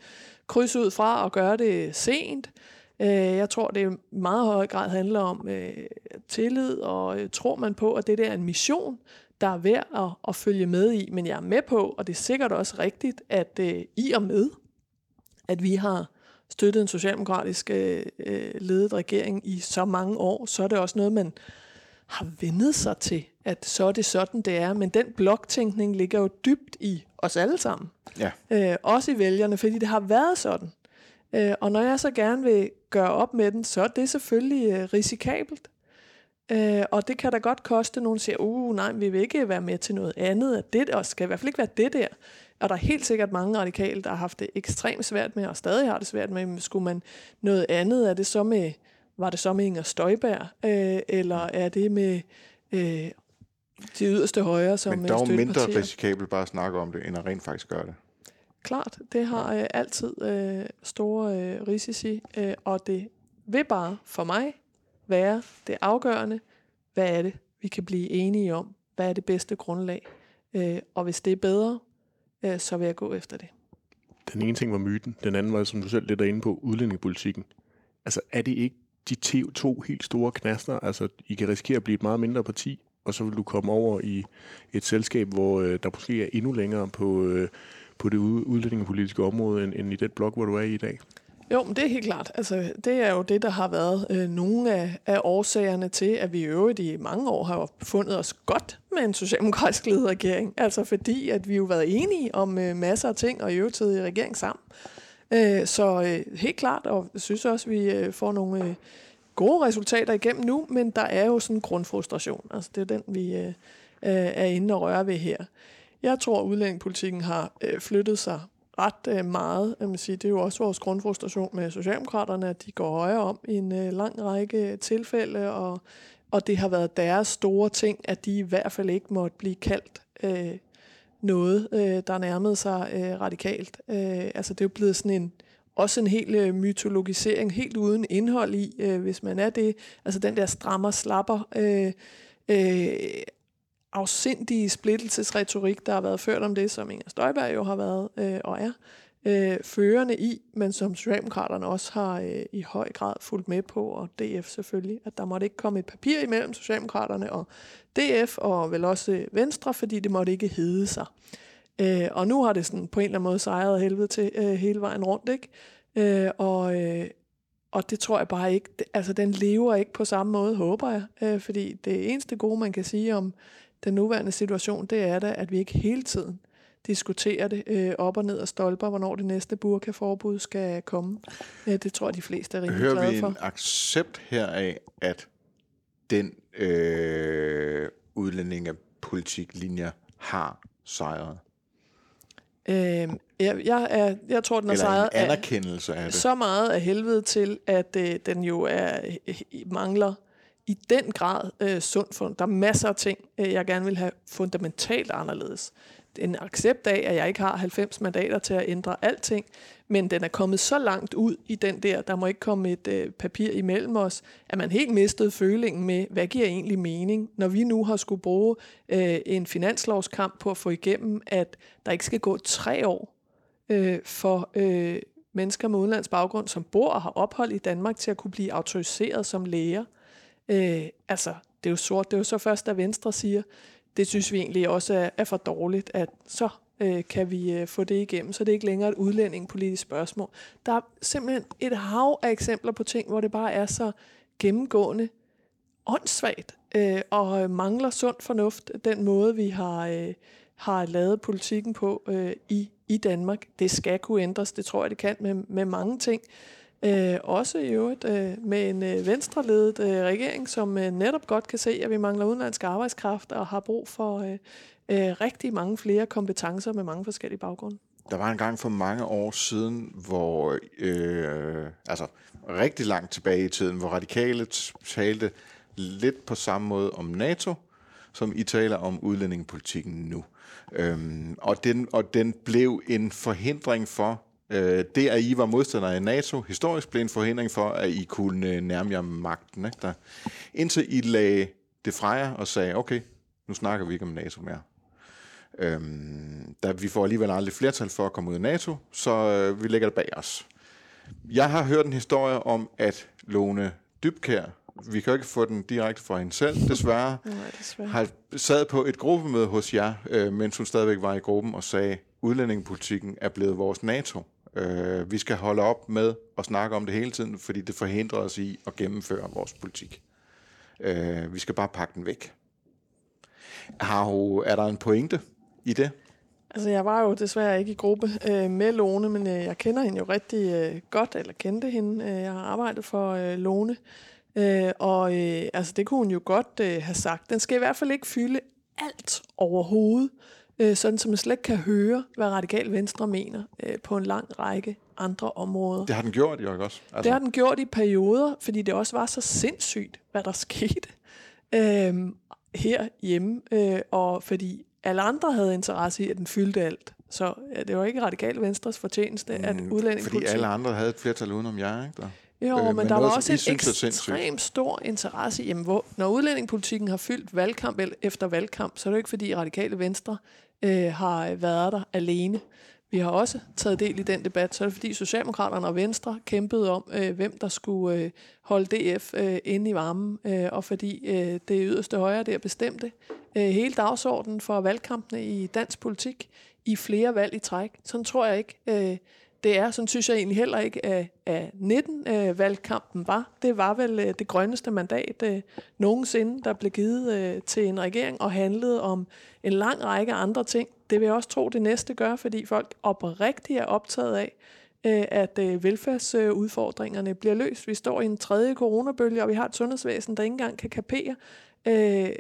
kryds ud fra og gør det sent. Uh, jeg tror, det i meget høj grad handler om øh, tillid, og tror man på, at det der er en mission, der er værd at, at følge med i. Men jeg er med på, og det er sikkert også rigtigt, at i og med, at vi har støttet en socialdemokratisk uh, ledet regering i så mange år, så er det også noget, man har vendet sig til, at så er det sådan, det er. Men den bloktænkning ligger jo dybt i os alle sammen. Ja. Uh, også i vælgerne, fordi det har været sådan. Uh, og når jeg så gerne vil gøre op med den, så er det selvfølgelig uh, risikabelt. Øh, og det kan da godt koste, nogen siger, uh, nej, vi vil ikke være med til noget andet, at det og skal i hvert fald ikke være det der. Og der er helt sikkert mange radikale, der har haft det ekstremt svært med, og stadig har det svært med, skulle man noget andet, er det så med, var det så med Inger Støjberg, øh, eller er det med øh, de yderste højre, som Men dog mindre risikabelt bare at snakke om det, end at rent faktisk gøre det. Klart, det har øh, altid øh, store øh, risici, øh, og det vil bare for mig være det afgørende. Hvad er det, vi kan blive enige om? Hvad er det bedste grundlag? Øh, og hvis det er bedre, øh, så vil jeg gå efter det. Den ene ting var myten, den anden var, som du selv lidt er inde på, udlændingepolitikken. Altså er det ikke de to helt store knaster? Altså I kan risikere at blive et meget mindre parti, og så vil du komme over i et selskab, hvor øh, der måske er endnu længere på, øh, på det udlændingepolitiske område, end, end i den blok, hvor du er i i dag. Jo, men det er helt klart. Altså, det er jo det, der har været øh, nogle af, af årsagerne til, at vi i øvrigt i mange år har fundet os godt med en socialdemokratisk ledet regering. Altså fordi, at vi jo har været enige om øh, masser af ting, og i øvrigt i regering sammen. Øh, så øh, helt klart, og jeg synes også, at vi øh, får nogle øh, gode resultater igennem nu, men der er jo sådan en grundfrustration. Altså det er den, vi øh, øh er inde og røre ved her. Jeg tror, at udlændingepolitikken har øh, flyttet sig ret øh, meget. Jeg vil sige, det er jo også vores grundfrustration med Socialdemokraterne, at de går højere om i en øh, lang række øh, tilfælde, og, og det har været deres store ting, at de i hvert fald ikke måtte blive kaldt øh, noget, øh, der nærmede sig øh, radikalt. Øh, altså det er jo blevet sådan en, også en helt øh, mytologisering, helt uden indhold i, øh, hvis man er det. Altså den der strammer slapper øh, øh, afsindige splittelsesretorik, der har været ført om det, som Inger Støjberg jo har været øh, og er øh, førende i, men som Socialdemokraterne også har øh, i høj grad fulgt med på, og DF selvfølgelig, at der måtte ikke komme et papir imellem Socialdemokraterne og DF, og vel også øh, Venstre, fordi det måtte ikke hedde sig. Øh, og nu har det sådan på en eller anden måde sejret helvede til øh, hele vejen rundt, ikke? Øh, og, øh, og det tror jeg bare ikke, altså den lever ikke på samme måde, håber jeg, øh, fordi det eneste gode, man kan sige om den nuværende situation, det er da, at vi ikke hele tiden diskuterer det øh, op og ned og stolper, hvornår det næste burkaforbud skal komme. Øh, det tror jeg, de fleste er rimelig Hører glade for. Hører vi en accept heraf, at den øh, udlændingepolitik-linje har sejret? Øh, jeg, jeg, er, jeg tror, den har sejret en anerkendelse af, af det. så meget af helvede til, at øh, den jo er øh, mangler i den grad øh, sund for. Der er masser af ting, øh, jeg gerne vil have fundamentalt anderledes. En accept af, at jeg ikke har 90 mandater til at ændre alting, men den er kommet så langt ud i den der, der må ikke komme et øh, papir imellem os, at man helt mistede følingen med, hvad giver egentlig mening, når vi nu har skulle bruge øh, en finanslovskamp på at få igennem, at der ikke skal gå tre år øh, for øh, mennesker med udenlands baggrund, som bor og har ophold i Danmark, til at kunne blive autoriseret som læger. Øh, altså, det er jo sort. Det er jo så først, da Venstre siger, det synes vi egentlig også er, er for dårligt, at så øh, kan vi øh, få det igennem, så det er ikke længere et udlændingepolitisk spørgsmål. Der er simpelthen et hav af eksempler på ting, hvor det bare er så gennemgående åndssvagt øh, og øh, mangler sund fornuft, den måde, vi har, øh, har lavet politikken på øh, i, i Danmark. Det skal kunne ændres, det tror jeg, det kan med, med mange ting. Øh, også i øvrigt øh, med en øh, venstreledet øh, regering, som øh, netop godt kan se, at vi mangler udenlandsk arbejdskraft og har brug for øh, øh, rigtig mange flere kompetencer med mange forskellige baggrunde. Der var en gang for mange år siden, hvor, øh, altså rigtig langt tilbage i tiden, hvor radikale talte lidt på samme måde om NATO, som I taler om udlændingepolitikken nu. Øhm, og, den, og den blev en forhindring for, øh, det at I var modstandere af NATO, historisk blev en forhindring for, at I kunne nærme jer magten. Ikke? Der, indtil I lagde det fra jer og sagde, okay, nu snakker vi ikke om NATO mere. Øhm, da vi får alligevel aldrig flertal for at komme ud af NATO, så øh, vi lægger det bag os. Jeg har hørt en historie om, at Lone Dybkær, vi kan jo ikke få den direkte fra hende selv, desværre, (laughs) Nej, desværre. har sad på et gruppemøde hos jer, øh, mens hun stadigvæk var i gruppen, og sagde, udlændingepolitikken er blevet vores NATO. Øh, vi skal holde op med at snakke om det hele tiden, fordi det forhindrer os i at gennemføre vores politik. Øh, vi skal bare pakke den væk. Har hun, er der en pointe i det? Altså, jeg var jo desværre ikke i gruppe øh, med Lone, men øh, jeg kender hende jo rigtig øh, godt, eller kendte hende. Øh, jeg har arbejdet for øh, Lone, øh, og øh, altså, det kunne hun jo godt øh, have sagt. Den skal i hvert fald ikke fylde alt overhovedet, øh, sådan som man slet ikke kan høre, hvad Radikal Venstre mener øh, på en lang række andre områder. Det har den gjort, jo også? Altså. Det har den gjort i perioder, fordi det også var så sindssygt, hvad der skete øh, herhjemme, øh, og fordi alle andre havde interesse i, at den fyldte alt. Så ja, det var ikke radikal venstres fortjeneste, at Mm, udlændingepolitik... Fordi alle andre havde et flertal udenom jer, ikke? Der. Jo, Øh, men, men der var også en ekstremt stor interesse jamen, hvor, når udlændingepolitikken har fyldt valgkamp efter valgkamp, så er det jo ikke fordi radikale venstre øh, har været der alene. Vi har også taget del i den debat, så er det fordi Socialdemokraterne og Venstre kæmpede om, øh, hvem der skulle øh, holde DF øh, inde i varmen, øh, og fordi øh, det yderste højre der bestemte øh, hele dagsordenen for valgkampene i dansk politik i flere valg i træk. Sådan tror jeg ikke, øh, det er. Sådan synes jeg egentlig heller ikke, at, at 19-valgkampen øh, var. Det var vel øh, det grønneste mandat øh, nogensinde, der blev givet til en regering og handlede om en lang række andre ting. Det vil jeg også tro, det næste gør, fordi folk oprigtigt er optaget af, at velfærdsudfordringerne bliver løst. Vi står i en tredje coronabølge, og vi har et sundhedsvæsen, der ikke engang kan kapere øh,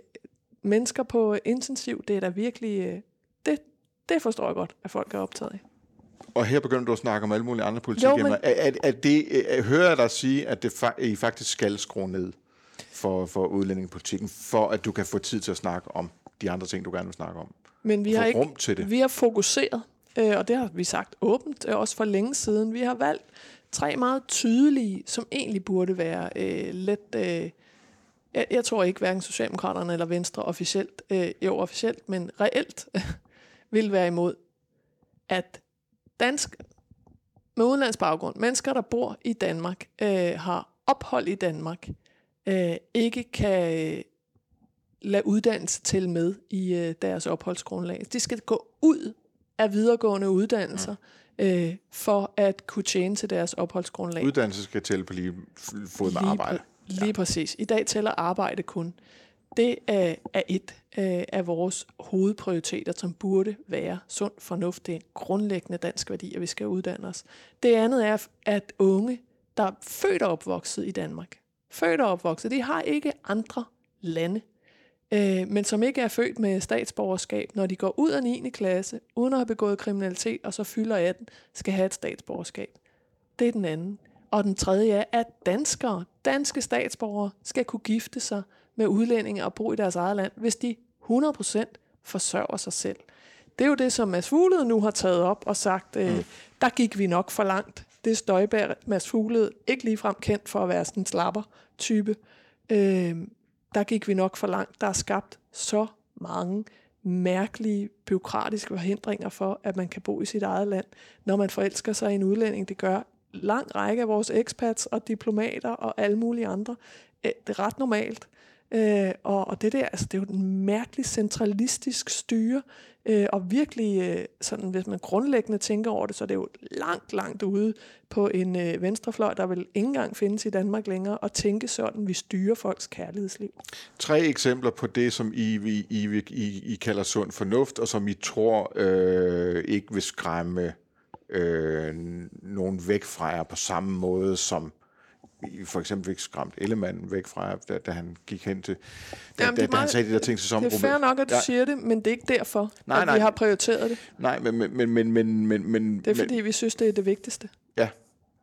mennesker på intensiv. Det er da virkelig... Det, det forstår jeg godt, at folk er optaget af. Og her begynder du at snakke om alle mulige andre politikemner. men- Er, er, er det, er, hører jeg dig sige, at det fa- I faktisk skal skrue ned for, for udlændingepolitikken, for at du kan få tid til at snakke om de andre ting, du gerne vil snakke om? Men vi har ikke rum til det. Vi har fokuseret, øh, og det har vi sagt åbent, øh, også for længe siden. Vi har valgt tre meget tydelige, som egentlig burde være øh, let... Øh, jeg, jeg tror ikke, hverken Socialdemokraterne eller Venstre officielt, øh, jo officielt, men reelt (laughs) vil være imod, at dansk med udenlandsk baggrund, mennesker, der bor i Danmark, øh, har ophold i Danmark, øh, ikke kan øh, lade uddannelse til med i øh, deres opholdsgrundlag. De skal gå ud af videregående uddannelser øh, for at kunne tjene til deres opholdsgrundlag. Uddannelse skal tælle på lige fod med Lige arbejde. Præ- lige ja. præcis. I dag tæller arbejde kun. Det er, er et øh, af vores hovedprioriteter, som burde være sund fornuft. Det er en grundlæggende dansk værdi, at vi skal uddanne os. Det andet er, at unge, der er født og opvokset i Danmark, født og opvokset, de har ikke andre lande, øh, men som ikke er født med statsborgerskab, når de går ud af 9. klasse, uden at have begået kriminalitet, og så fylder 18, skal have et statsborgerskab. Det er den anden. Og den tredje er, at danskere, danske statsborgere, skal kunne gifte sig med udlændinge og bo i deres eget land, hvis de 100% forsørger sig selv. Det er jo det, som Mads Fuglede nu har taget op og sagt, øh, der gik vi nok for langt. Det er Støjberg, Mads Fuglede, ikke ligefrem kendt for at være sådan en slapper-type. Øh, der gik vi nok for langt. Der er skabt så mange mærkelige byråkratiske forhindringer for, at man kan bo i sit eget land, når man forelsker sig i en udlænding. Det gør lang række af vores expats og diplomater og alle mulige andre. Øh, Det er ret normalt. Øh, og, og det der, altså det er jo en mærkelig centralistisk styre, øh, og virkelig, øh, sådan, hvis man grundlæggende tænker over det, så er det jo langt, langt ude på en øh, venstrefløj, der vil ikke engang findes i Danmark længere, og tænke sådan, vi styrer folks kærlighedsliv. Tre eksempler på det, som I, I, I, I, I kalder sund fornuft, og som I tror øh, ikke vil skræmme øh, nogen væk fra jer på samme måde, som for eksempel fik skræmt Ellemann væk fra, da, da han gik hen til, da, Jamen, da, det er da han meget- sagde de der ting til Det er sommergruppen. fair nok, at du Ja. siger det, men det er ikke derfor, Nej, at nej. vi har prioriteret det. Nej, men, men, men, men, men, men, men Det er fordi, vi synes, det er det vigtigste. Ja.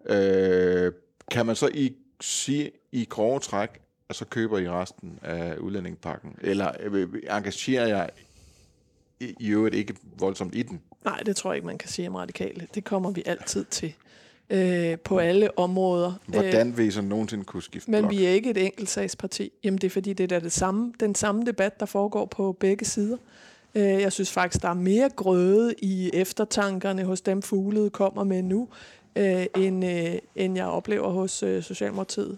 Øh, kan man så i, sige i grove træk, og så køber I resten af udlændingepakken? Eller øh, engagerer jeg i, i øvrigt ikke voldsomt i den? Nej, det tror jeg ikke, man kan sige om radikale. Det kommer vi altid til øh, på alle områder. Øh, Hvordan vil I så nogensinde kunne skifte men blok? vi er ikke et enkeltsagsparti. Jamen det er fordi, det er det samme, den samme debat, der foregår på begge sider. Øh, jeg synes faktisk, der er mere grøde i eftertankerne hos dem, fuglet kommer med nu, øh, end, øh, end jeg oplever hos øh, Socialdemokratiet.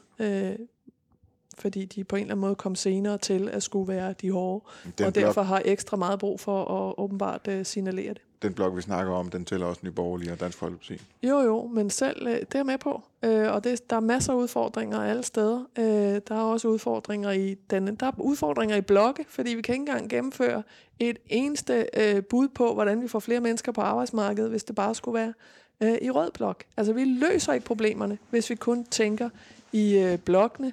Fordi de på en eller anden måde kom senere til at skulle være de hårde, Den og blok- derfor har ekstra meget brug for at åbenbart øh, signalere det. Den blok, vi snakker om, den tæller også Nye Borgerlige og Dansk Folkeparti. Jo, jo, men selv, øh, det er jeg med på. Øh, og det, der er masser af udfordringer alle steder. Øh, der er også udfordringer i den, der er udfordringer i blokke, fordi vi kan ikke engang gennemføre et eneste øh, bud på, hvordan vi får flere mennesker på arbejdsmarkedet, hvis det bare skulle være øh, i rød blok. Altså, vi løser ikke problemerne, hvis vi kun tænker i øh, blokkene.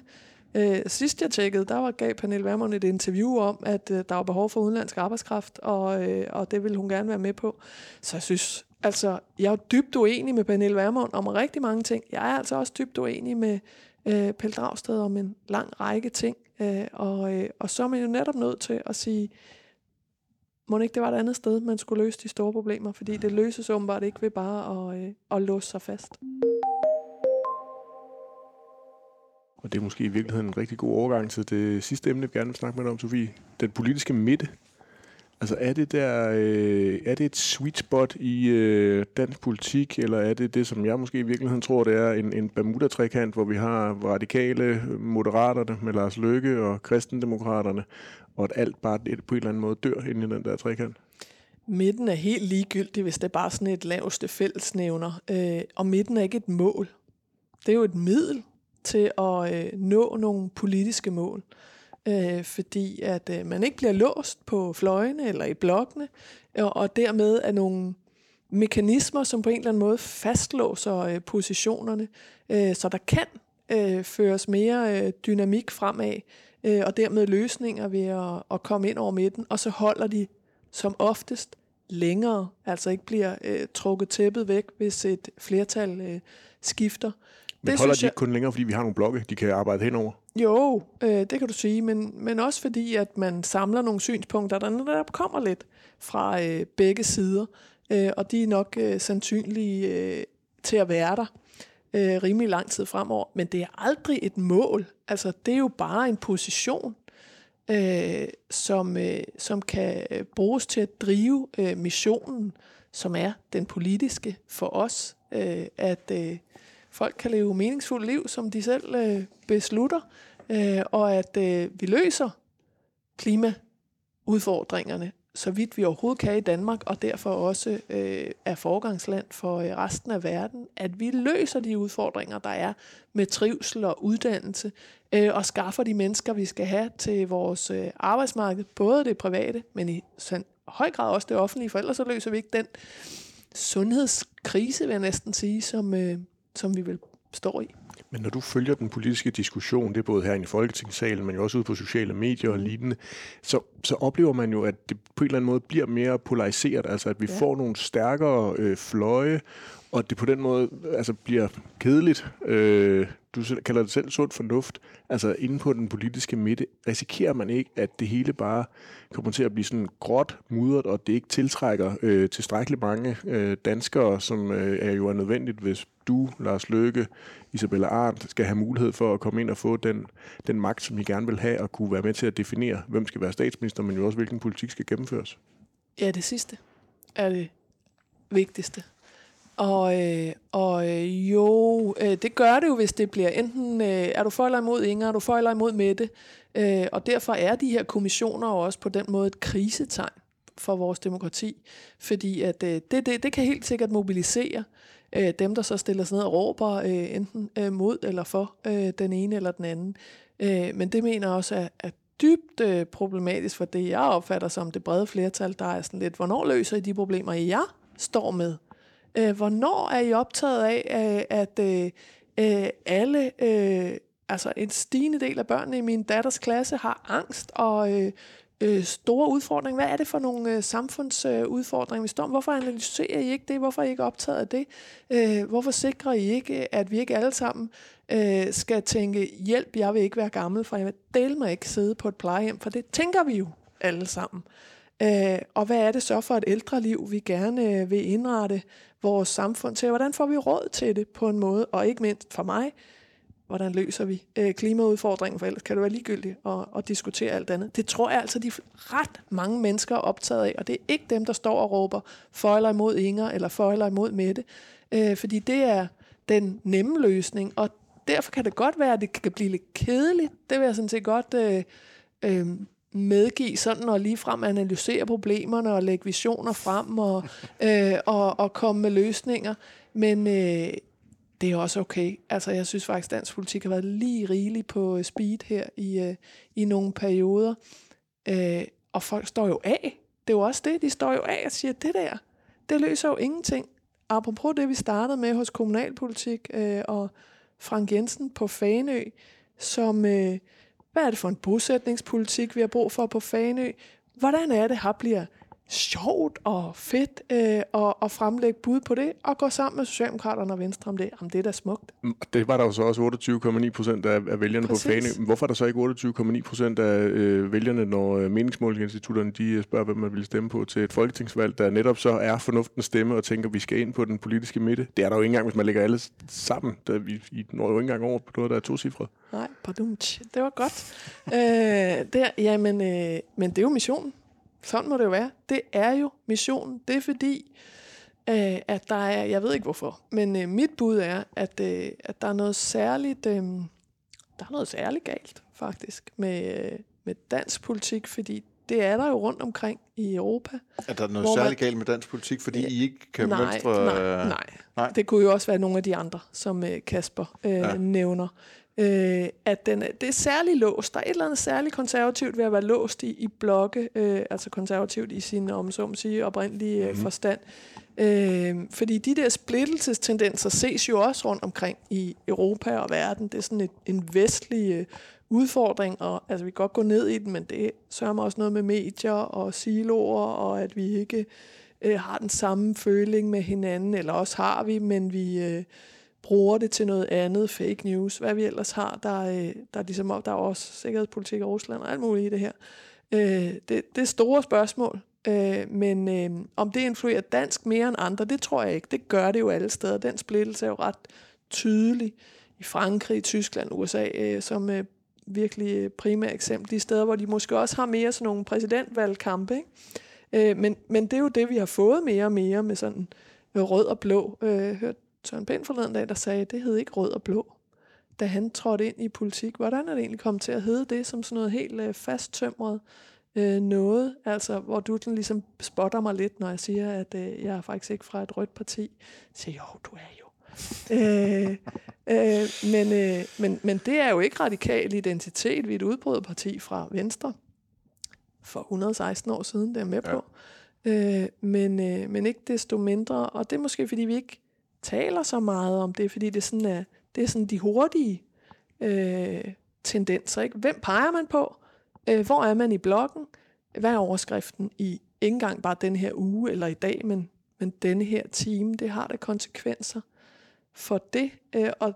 Øh, sidst jeg tjekkede, der var gav Pernille Vermund et interview om, at øh, der var behov for udenlandsk arbejdskraft, og, øh, og det ville hun gerne være med på. Så jeg synes, altså, jeg er jo dybt uenig med Pernille Vermund om rigtig mange ting. Jeg er altså også dybt uenig med øh, Pelle Dragsted om en lang række ting. Øh, og, øh, og så er man jo netop nødt til at sige, må ikke det var et andet sted, man skulle løse de store problemer, fordi det løses åbenbart ikke ved bare at, øh, at låse sig fast. Og det er måske i virkeligheden en rigtig god overgang til det sidste emne, vi gerne vil snakke med dig om, Sofie. Den politiske midte. Altså er det der, øh, er det et sweet spot i øh, dansk politik, eller er det det, som jeg måske i virkeligheden tror, det er en, en Bermuda-trekant, hvor vi har radikale moderaterne med Lars Løkke og kristendemokraterne, og at alt bare på en eller anden måde dør ind i den der trekant? Midten er helt ligegyldig, hvis det er bare sådan et laveste fællesnævner. Øh, og midten er ikke et mål. Det er jo et middel til at øh, nå nogle politiske mål. Øh, fordi at øh, man ikke bliver låst på fløjene eller i blokkene, og, og dermed er nogle mekanismer, som på en eller anden måde fastlåser øh, positionerne, øh, så der kan øh, føres mere øh, dynamik fremad, øh, og dermed løsninger ved at, at komme ind over midten, og så holder de som oftest længere, altså ikke bliver øh, trukket tæppet væk, hvis et flertal øh, skifter. Men det holder de ikke kun længere, fordi vi har nogle blokke, de kan arbejde henover? Jo, øh, det kan du sige, men, men også fordi, at man samler nogle synspunkter, der netop kommer lidt fra øh, begge sider, øh, og de er nok øh, sandsynlige øh, til at være der øh, rimelig lang tid fremover. Men det er aldrig et mål. Altså, det er jo bare en position, øh, som, øh, som kan øh, bruges til at drive øh, missionen, som er den politiske for os, øh, at øh, folk kan leve meningsfulde liv, som de selv øh, beslutter, øh, og at øh, vi løser klimaudfordringerne, så vidt vi overhovedet kan i Danmark, og derfor også øh, er forgangsland for øh, resten af verden, at vi løser de udfordringer, der er med trivsel og uddannelse, øh, og skaffer de mennesker, vi skal have til vores øh, arbejdsmarked, både det private, men i sand- høj grad også det offentlige, for ellers så løser vi ikke den sundhedskrise, vil jeg næsten sige, som, øh, som vi vil stå i. Men når du følger den politiske diskussion, det er både herinde i Folketingssalen, men jo også ude på sociale medier og lignende, så, så oplever man jo, at det på en eller anden måde bliver mere polariseret, altså at vi ja. Får nogle stærkere øh, fløje, og det på den måde altså, bliver kedeligt. Øh, du kalder det selv sund fornuft. Altså inde på den politiske midte, risikerer man ikke, at det hele bare kommer til at blive sådan gråt, mudret, og det ikke tiltrækker øh, tilstrækkeligt mange øh, danskere, som øh, er jo er nødvendigt, hvis du, Lars Løkke, Isabella Arndt skal have mulighed for at komme ind og få den, den magt, som I gerne vil have, og kunne være med til at definere, hvem skal være statsminister, men jo også, hvilken politik skal gennemføres. Ja, det sidste er det vigtigste. Og, øh, og øh, jo, øh, det gør det jo, hvis det bliver enten, øh, er du for eller imod Inger, er du for eller imod Mette. Øh, og derfor er de her kommissioner jo også på den måde et krisetegn for vores demokrati. Fordi at øh, det, det, det kan helt sikkert mobilisere øh, dem, der så stiller sig ned og råber øh, enten øh, mod eller for øh, den ene eller den anden. Øh, men det mener jeg også er, er dybt øh, problematisk for det, jeg opfatter som det brede flertal, der er sådan lidt, hvornår løser I de problemer, jeg står med? Øh, hvornår er I optaget af, øh, at øh, øh, alle, øh, altså en stigende del af børnene i min datters klasse har angst og øh, øh, store udfordring? Hvad er det for nogle øh, samfundsudfordringer, øh, vi står med? Hvorfor analyserer I ikke det? Hvorfor er I ikke optaget af det? Øh, hvorfor sikrer I ikke, at vi ikke alle sammen øh, skal tænke, hjælp, jeg vil ikke være gammel, for jeg vil dele mig ikke sidde på et plejehjem, for det tænker vi jo alle sammen. Øh, og hvad er det så for et ældre liv, vi gerne øh, vil indrette vores samfund til? Hvordan får vi råd til det på en måde? Og ikke mindst for mig, hvordan løser vi øh, klimaudfordringen, for ellers kan det være ligegyldigt at, at diskutere alt andet. Det tror jeg altså, de ret mange mennesker er optaget af, og det er ikke dem, der står og råber for eller imod Inger, eller for eller imod Mette, øh, fordi det er den nemme løsning, og derfor kan det godt være, at det kan blive lidt kedeligt. Det vil jeg sådan set godt øh, øh, medgive sådan og lige frem analysere problemerne og lægge visioner frem og, øh, og, og komme med løsninger. Men øh, det er også okay. Altså, jeg synes faktisk, dansk politik har været lige rigeligt på øh, speed her i, øh, i nogle perioder. Øh, og folk står jo af. Det er jo også det, de står jo af og siger, det der, det løser jo ingenting. Apropos det, vi startede med hos kommunalpolitik øh, og Frank Jensen på Fanø, som, øh, hvad er det for en bosætningspolitik, vi har brug for på Fanø? Hvordan er det, her bliver sjovt og fedt øh, at, at fremlægge bud på det, og gå sammen med Socialdemokraterne og Venstre om det. Jamen, det er da smukt. Mm, det var der jo så også 28,9 procent af, af vælgerne Præcis. på Fanø. Hvorfor er der så ikke 28,9 procent af øh, vælgerne, når øh, meningsmålingsinstitutterne de øh, spørger, hvem man vil stemme på til et folketingsvalg, der netop så er fornuftens stemme og tænker, at vi skal ind på den politiske midte? Det er der jo ikke engang, hvis man lægger alle sammen. Der, vi, I når jo ikke engang over på noget, der er to cifre. Nej, pardon. Det var godt. øh, der, jamen, øh, men det er jo missionen. Sådan må det jo være. Det er jo missionen. Det er fordi, øh, at der er, jeg ved ikke hvorfor, men øh, mit bud er, at, øh, at der er noget særligt, øh, der er noget særligt galt faktisk med, øh, med dansk politik, fordi det er der jo rundt omkring i Europa. Er der noget særligt man, galt med dansk politik, fordi ja, I ikke kan nej, venstre... Nej, nej, nej. Det kunne jo også være nogle af de andre, som øh, Kasper øh, ja. nævner øh, at den, det er særligt låst. Der er et eller andet særligt konservativt ved at være låst i, i blokke, øh, altså konservativt i sin, om så må sige, oprindelige mm. forstand. Øh, fordi de der splittelsestendenser ses jo også rundt omkring i Europa og verden. Det er sådan et, en vestlig øh, udfordring, og altså, vi kan godt gå ned i den, men det sørger mig også noget med medier og siloer, og at vi ikke øh, har den samme føling med hinanden, eller også har vi, men vi... Øh, bruger det til noget andet, fake news, hvad vi ellers har, der, øh, der, er, ligesom, der er også sikkerhedspolitik i Rusland og alt muligt i det her. Øh, det, det er store spørgsmål, øh, men øh, om det influerer dansk mere end andre, det tror jeg ikke. Det gør det jo alle steder. Den splittelse er jo ret tydelig i Frankrig, Tyskland, USA, øh, som øh, virkelig øh, primære eksempel. De steder, hvor de måske også har mere sådan nogle præsidentvalgkampe. Ikke? Øh, men, men det er jo det, vi har fået mere og mere med sådan rød og blå. Øh, hørt Søren Pind forleden dag, der sagde, at det hed ikke rød og blå, da han trådte ind i politik. Hvordan er det egentlig kommet til at hedde det som sådan noget helt øh, fasttømret øh, noget? Altså, hvor du den ligesom spotter mig lidt, når jeg siger, at øh, jeg er faktisk ikke fra et rødt parti. Så siger jo, du er jo. øh, øh, men, øh, men, men det er jo ikke radikal identitet. Vi er et udbryderparti fra Venstre for 116 år siden, det er med på. Øh, men, øh, men ikke desto mindre. Og det er måske, fordi vi ikke taler så meget om det, fordi det er sådan, øh, det er sådan de hurtige øh, tendenser. Ikke? Hvem peger man på? Øh, hvor er man i bloggen? Hvad er overskriften i ikke engang bare den her uge eller i dag, men, men denne her time? Det har da konsekvenser for det, øh, og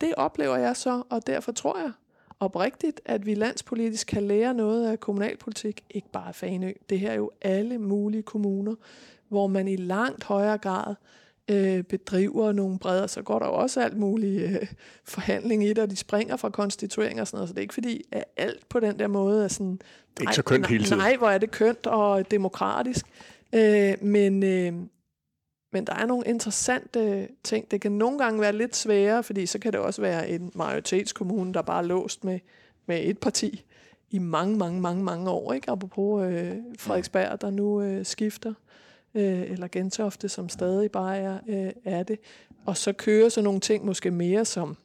det oplever jeg så, og derfor tror jeg oprigtigt, at vi landspolitisk kan lære noget af kommunalpolitik, ikke bare Fanø. Det her er jo alle mulige kommuner, hvor man i langt højere grad øh, bedriver nogle bredder, så går der jo også alt muligt øh, forhandling i det, og de springer fra konstituering og sådan noget, så det er ikke fordi, at alt på den der måde er sådan... Ikke så kønt hele tiden. Nej, hvor er det kønt og demokratisk. Øh, men, øh, men der er nogle interessante ting. Det kan nogle gange være lidt sværere, fordi så kan det også være en majoritetskommune, der bare er låst med, med et parti i mange, mange, mange, mange år. Ikke? Apropos øh, Frederiksberg, der nu øh, skifter, øh, eller Gentofte, som stadig bare er, øh, er det. Og så kører så nogle ting måske mere som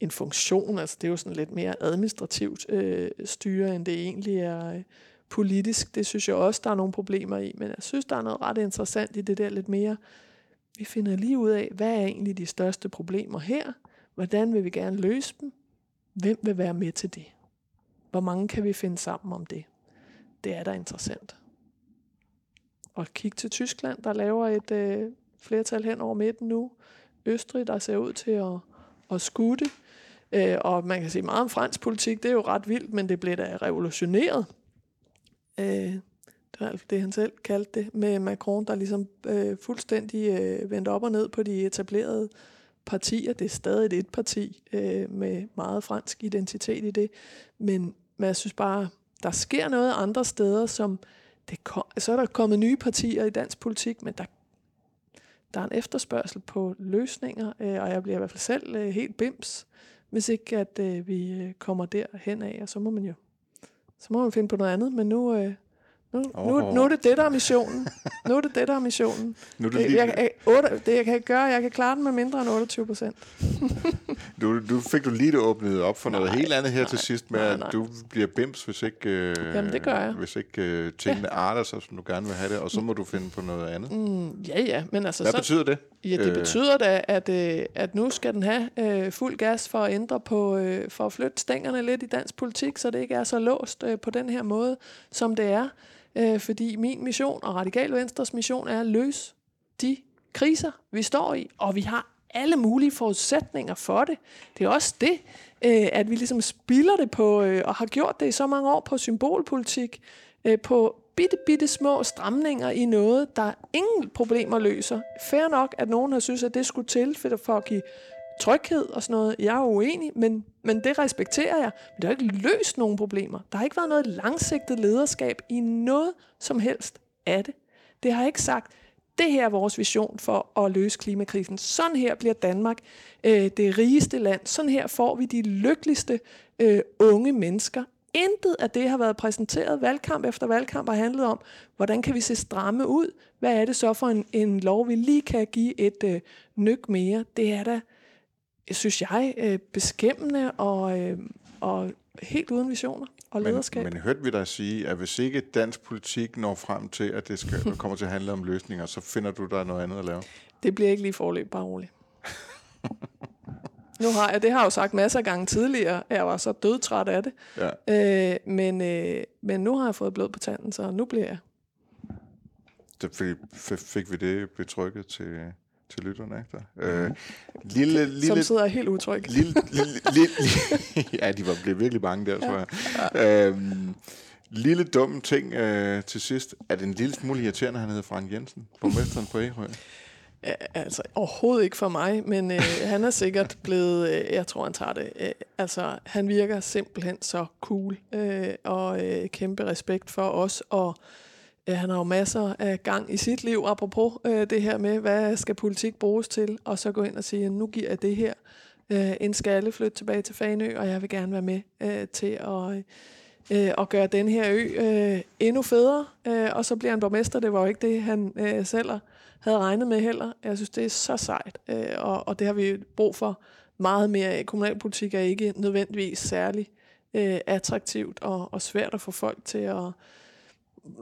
en funktion, altså det er jo sådan lidt mere administrativt øh, styre, end det egentlig er øh, politisk. Det synes jeg også, der er nogle problemer i, men jeg synes, der er noget ret interessant i det der lidt mere. Vi finder lige ud af, hvad er egentlig de største problemer her? Hvordan vil vi gerne løse dem? Hvem vil være med til det? Hvor mange kan vi finde sammen om det? Det er da interessant. Og kig til Tyskland, der laver et øh, flertal hen over midten nu. Østrig, der ser ud til at, at skudte. Øh, og man kan sige meget om fransk politik, det er jo ret vildt, men det blev da revolutioneret. Øh, det var det, han selv kaldte det, med Macron, der ligesom øh, fuldstændig øh, vendte op og ned på de etablerede partier. Det er stadig et parti øh, med meget fransk identitet i det. Men, men jeg synes bare, der sker noget andre steder, som det kom, så er der kommet nye partier i dansk politik, men der, der er en efterspørgsel på løsninger, øh, og jeg bliver i hvert fald selv øh, helt bims, hvis ikke at øh, vi øh, kommer derhen af, og så må man jo så må man finde på noget andet, men nu, øh, nu, oh. nu, nu er det det, der er missionen. Nu er det det, der er missionen. (laughs) Nu er det, lige, jeg, jeg, 8, det jeg kan gøre, jeg kan klare den med mindre end 28 procent. du, du fik du lige det åbnet op for noget Nej, helt andet her nej, til sidst, med nej, at nej. du bliver bims, hvis ikke, øh, Jamen, det gør jeg. Hvis ikke øh, tingene ja. arter sig, som du gerne vil have det, og så må du finde på noget andet. Mm, ja, ja, men altså... Hvad så, betyder det? Ja, det Øh. betyder da, at, øh, at nu skal den have øh, fuld gas for at ændre på, øh, for at flytte stængerne lidt i dansk politik, så det ikke er så låst øh, på den her måde, som det er. Øh, fordi min mission og Radikal Venstres mission er at løse de kriser, vi står i, og vi har alle mulige forudsætninger for det. Det er også det, øh, at vi ligesom spilder det på, øh, og har gjort det i så mange år på symbolpolitik, øh, på bitte, bitte små stramninger i noget, der ingen problemer løser. Fair nok, at nogen har synes, at det skulle til for- for at give tryghed og sådan noget. Jeg er uenig, men, men det respekterer jeg. Men det har ikke løst nogen problemer. Der har ikke været noget langsigtet lederskab i noget som helst af det. Det har ikke sagt, det her er vores vision for at løse klimakrisen. Sådan her bliver Danmark øh, det rigeste land. Sådan her får vi de lykkeligste øh, unge mennesker. Intet af det har været præsenteret valgkamp efter valgkamp har handlet om, hvordan kan vi se stramme ud? Hvad er det så for en, en lov, vi lige kan give et øh, nyk mere? Det er da, synes jeg, øh, beskæmmende og, øh, og helt uden visioner og lederskab. Men, men hørte vi dig sige, at hvis ikke dansk politik når frem til, at det skal, (laughs) kommer til at handle om løsninger, så finder du der noget andet at lave? Det bliver ikke lige forløb, bare roligt. nu har jeg, det har jeg jo sagt masser af gange tidligere, jeg var så dødtræt af det. Ja. Øh, men, øh, men nu har jeg fået blod på tanden, så nu bliver jeg. Så fik, fik vi det betrykket til, til lytterne, ikke? Der? Øh, lille, Som lille, sidder helt utryg. lille, lille, lille, (laughs) ja, de var blevet virkelig bange der, tror jeg. Øhm, lille dumme ting øh, til sidst. Er det en lille smule irriterende, han hedder Frank Jensen, borgmesteren på Ærø? Ja, altså overhovedet ikke for mig, men øh, han er sikkert (laughs) blevet, øh, jeg tror han tager det, øh, altså han virker simpelthen så cool, øh, og øh, kæmpe respekt for os, og øh, Øh, han har jo masser af gang i sit liv, apropos øh, det her med, hvad skal politik bruges til, og så gå ind og sige, nu giver jeg det her øh, en skalle, flytte tilbage til Fanø, og jeg vil gerne være med øh, til at... Øh, at og gøre den her ø øh, endnu federe. Øh, og så bliver han borgmester. Det var jo ikke det, han øh, selv havde regnet med heller. Jeg synes, det er så sejt, øh, og, og det har vi brug for meget mere af. Kommunalpolitik er ikke nødvendigvis særlig øh, attraktivt og, og svært at få folk til at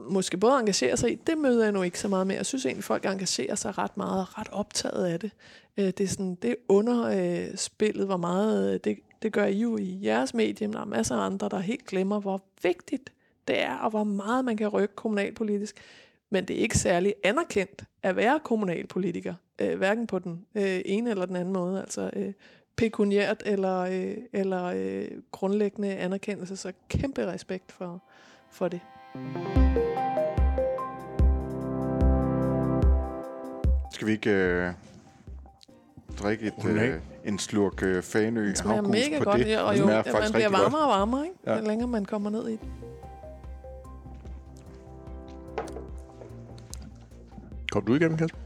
måske både engagere sig i. Det møder jeg nu ikke så meget med. Jeg synes egentlig, folk engagerer sig ret meget ret optaget af det. Øh, det er sådan, det underspillet, under spillet, hvor meget øh, det, det gør I jo i jeres medie, men der er masser af andre, der helt glemmer, hvor vigtigt det er, og hvor meget man kan rykke kommunalpolitisk. Men det er ikke særlig anerkendt at være kommunalpolitiker, øh, hverken på den ene eller den anden måde, altså pekuniært eller, øh, eller øh, grundlæggende anerkendelse, så kæmpe respekt for, for det. Skal vi ikke øh, drikke et, øh, en slurk øh, Fanø Det smager mega på godt, det? ja, og Det jo, smager ja, man faktisk bliver rigtig godt. varmere og varmere, ikke? Ja. Ja. længere man kommer ned i det. Kom du igennem, Kasper?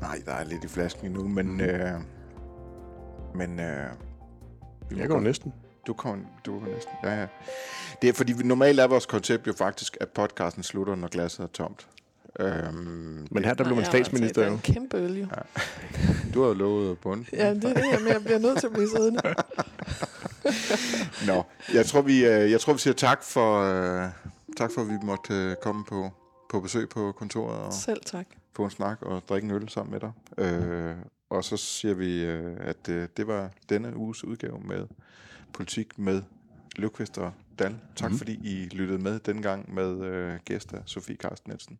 Nej, der er lidt i flasken endnu, men... Mm. Øh, men... Øh, vi må Jeg går godt- næsten. Du kommer du kommer næsten. Ja, ja. Det er fordi, vi- normalt er vores koncept jo faktisk, at podcasten slutter, når glasset er tomt. Øhm, Men her der blev man statsminister altså, jo. det er en kæmpe øl, jo. du har jo lovet bund. Ja, det er det, jeg, men jeg bliver nødt til at blive siddende. Nå, jeg tror, vi, øh, jeg tror, vi siger tak for, øh, tak for, at vi måtte øh, komme på, på besøg på kontoret og Selv tak. få en snak og drikke en øl sammen med dig. Øh, og så siger vi, at det var denne uges udgave med politik med Løvqvist og Dal. Tak mm. fordi I lyttede med dengang med øh, gæster Sofie Karsten Nielsen.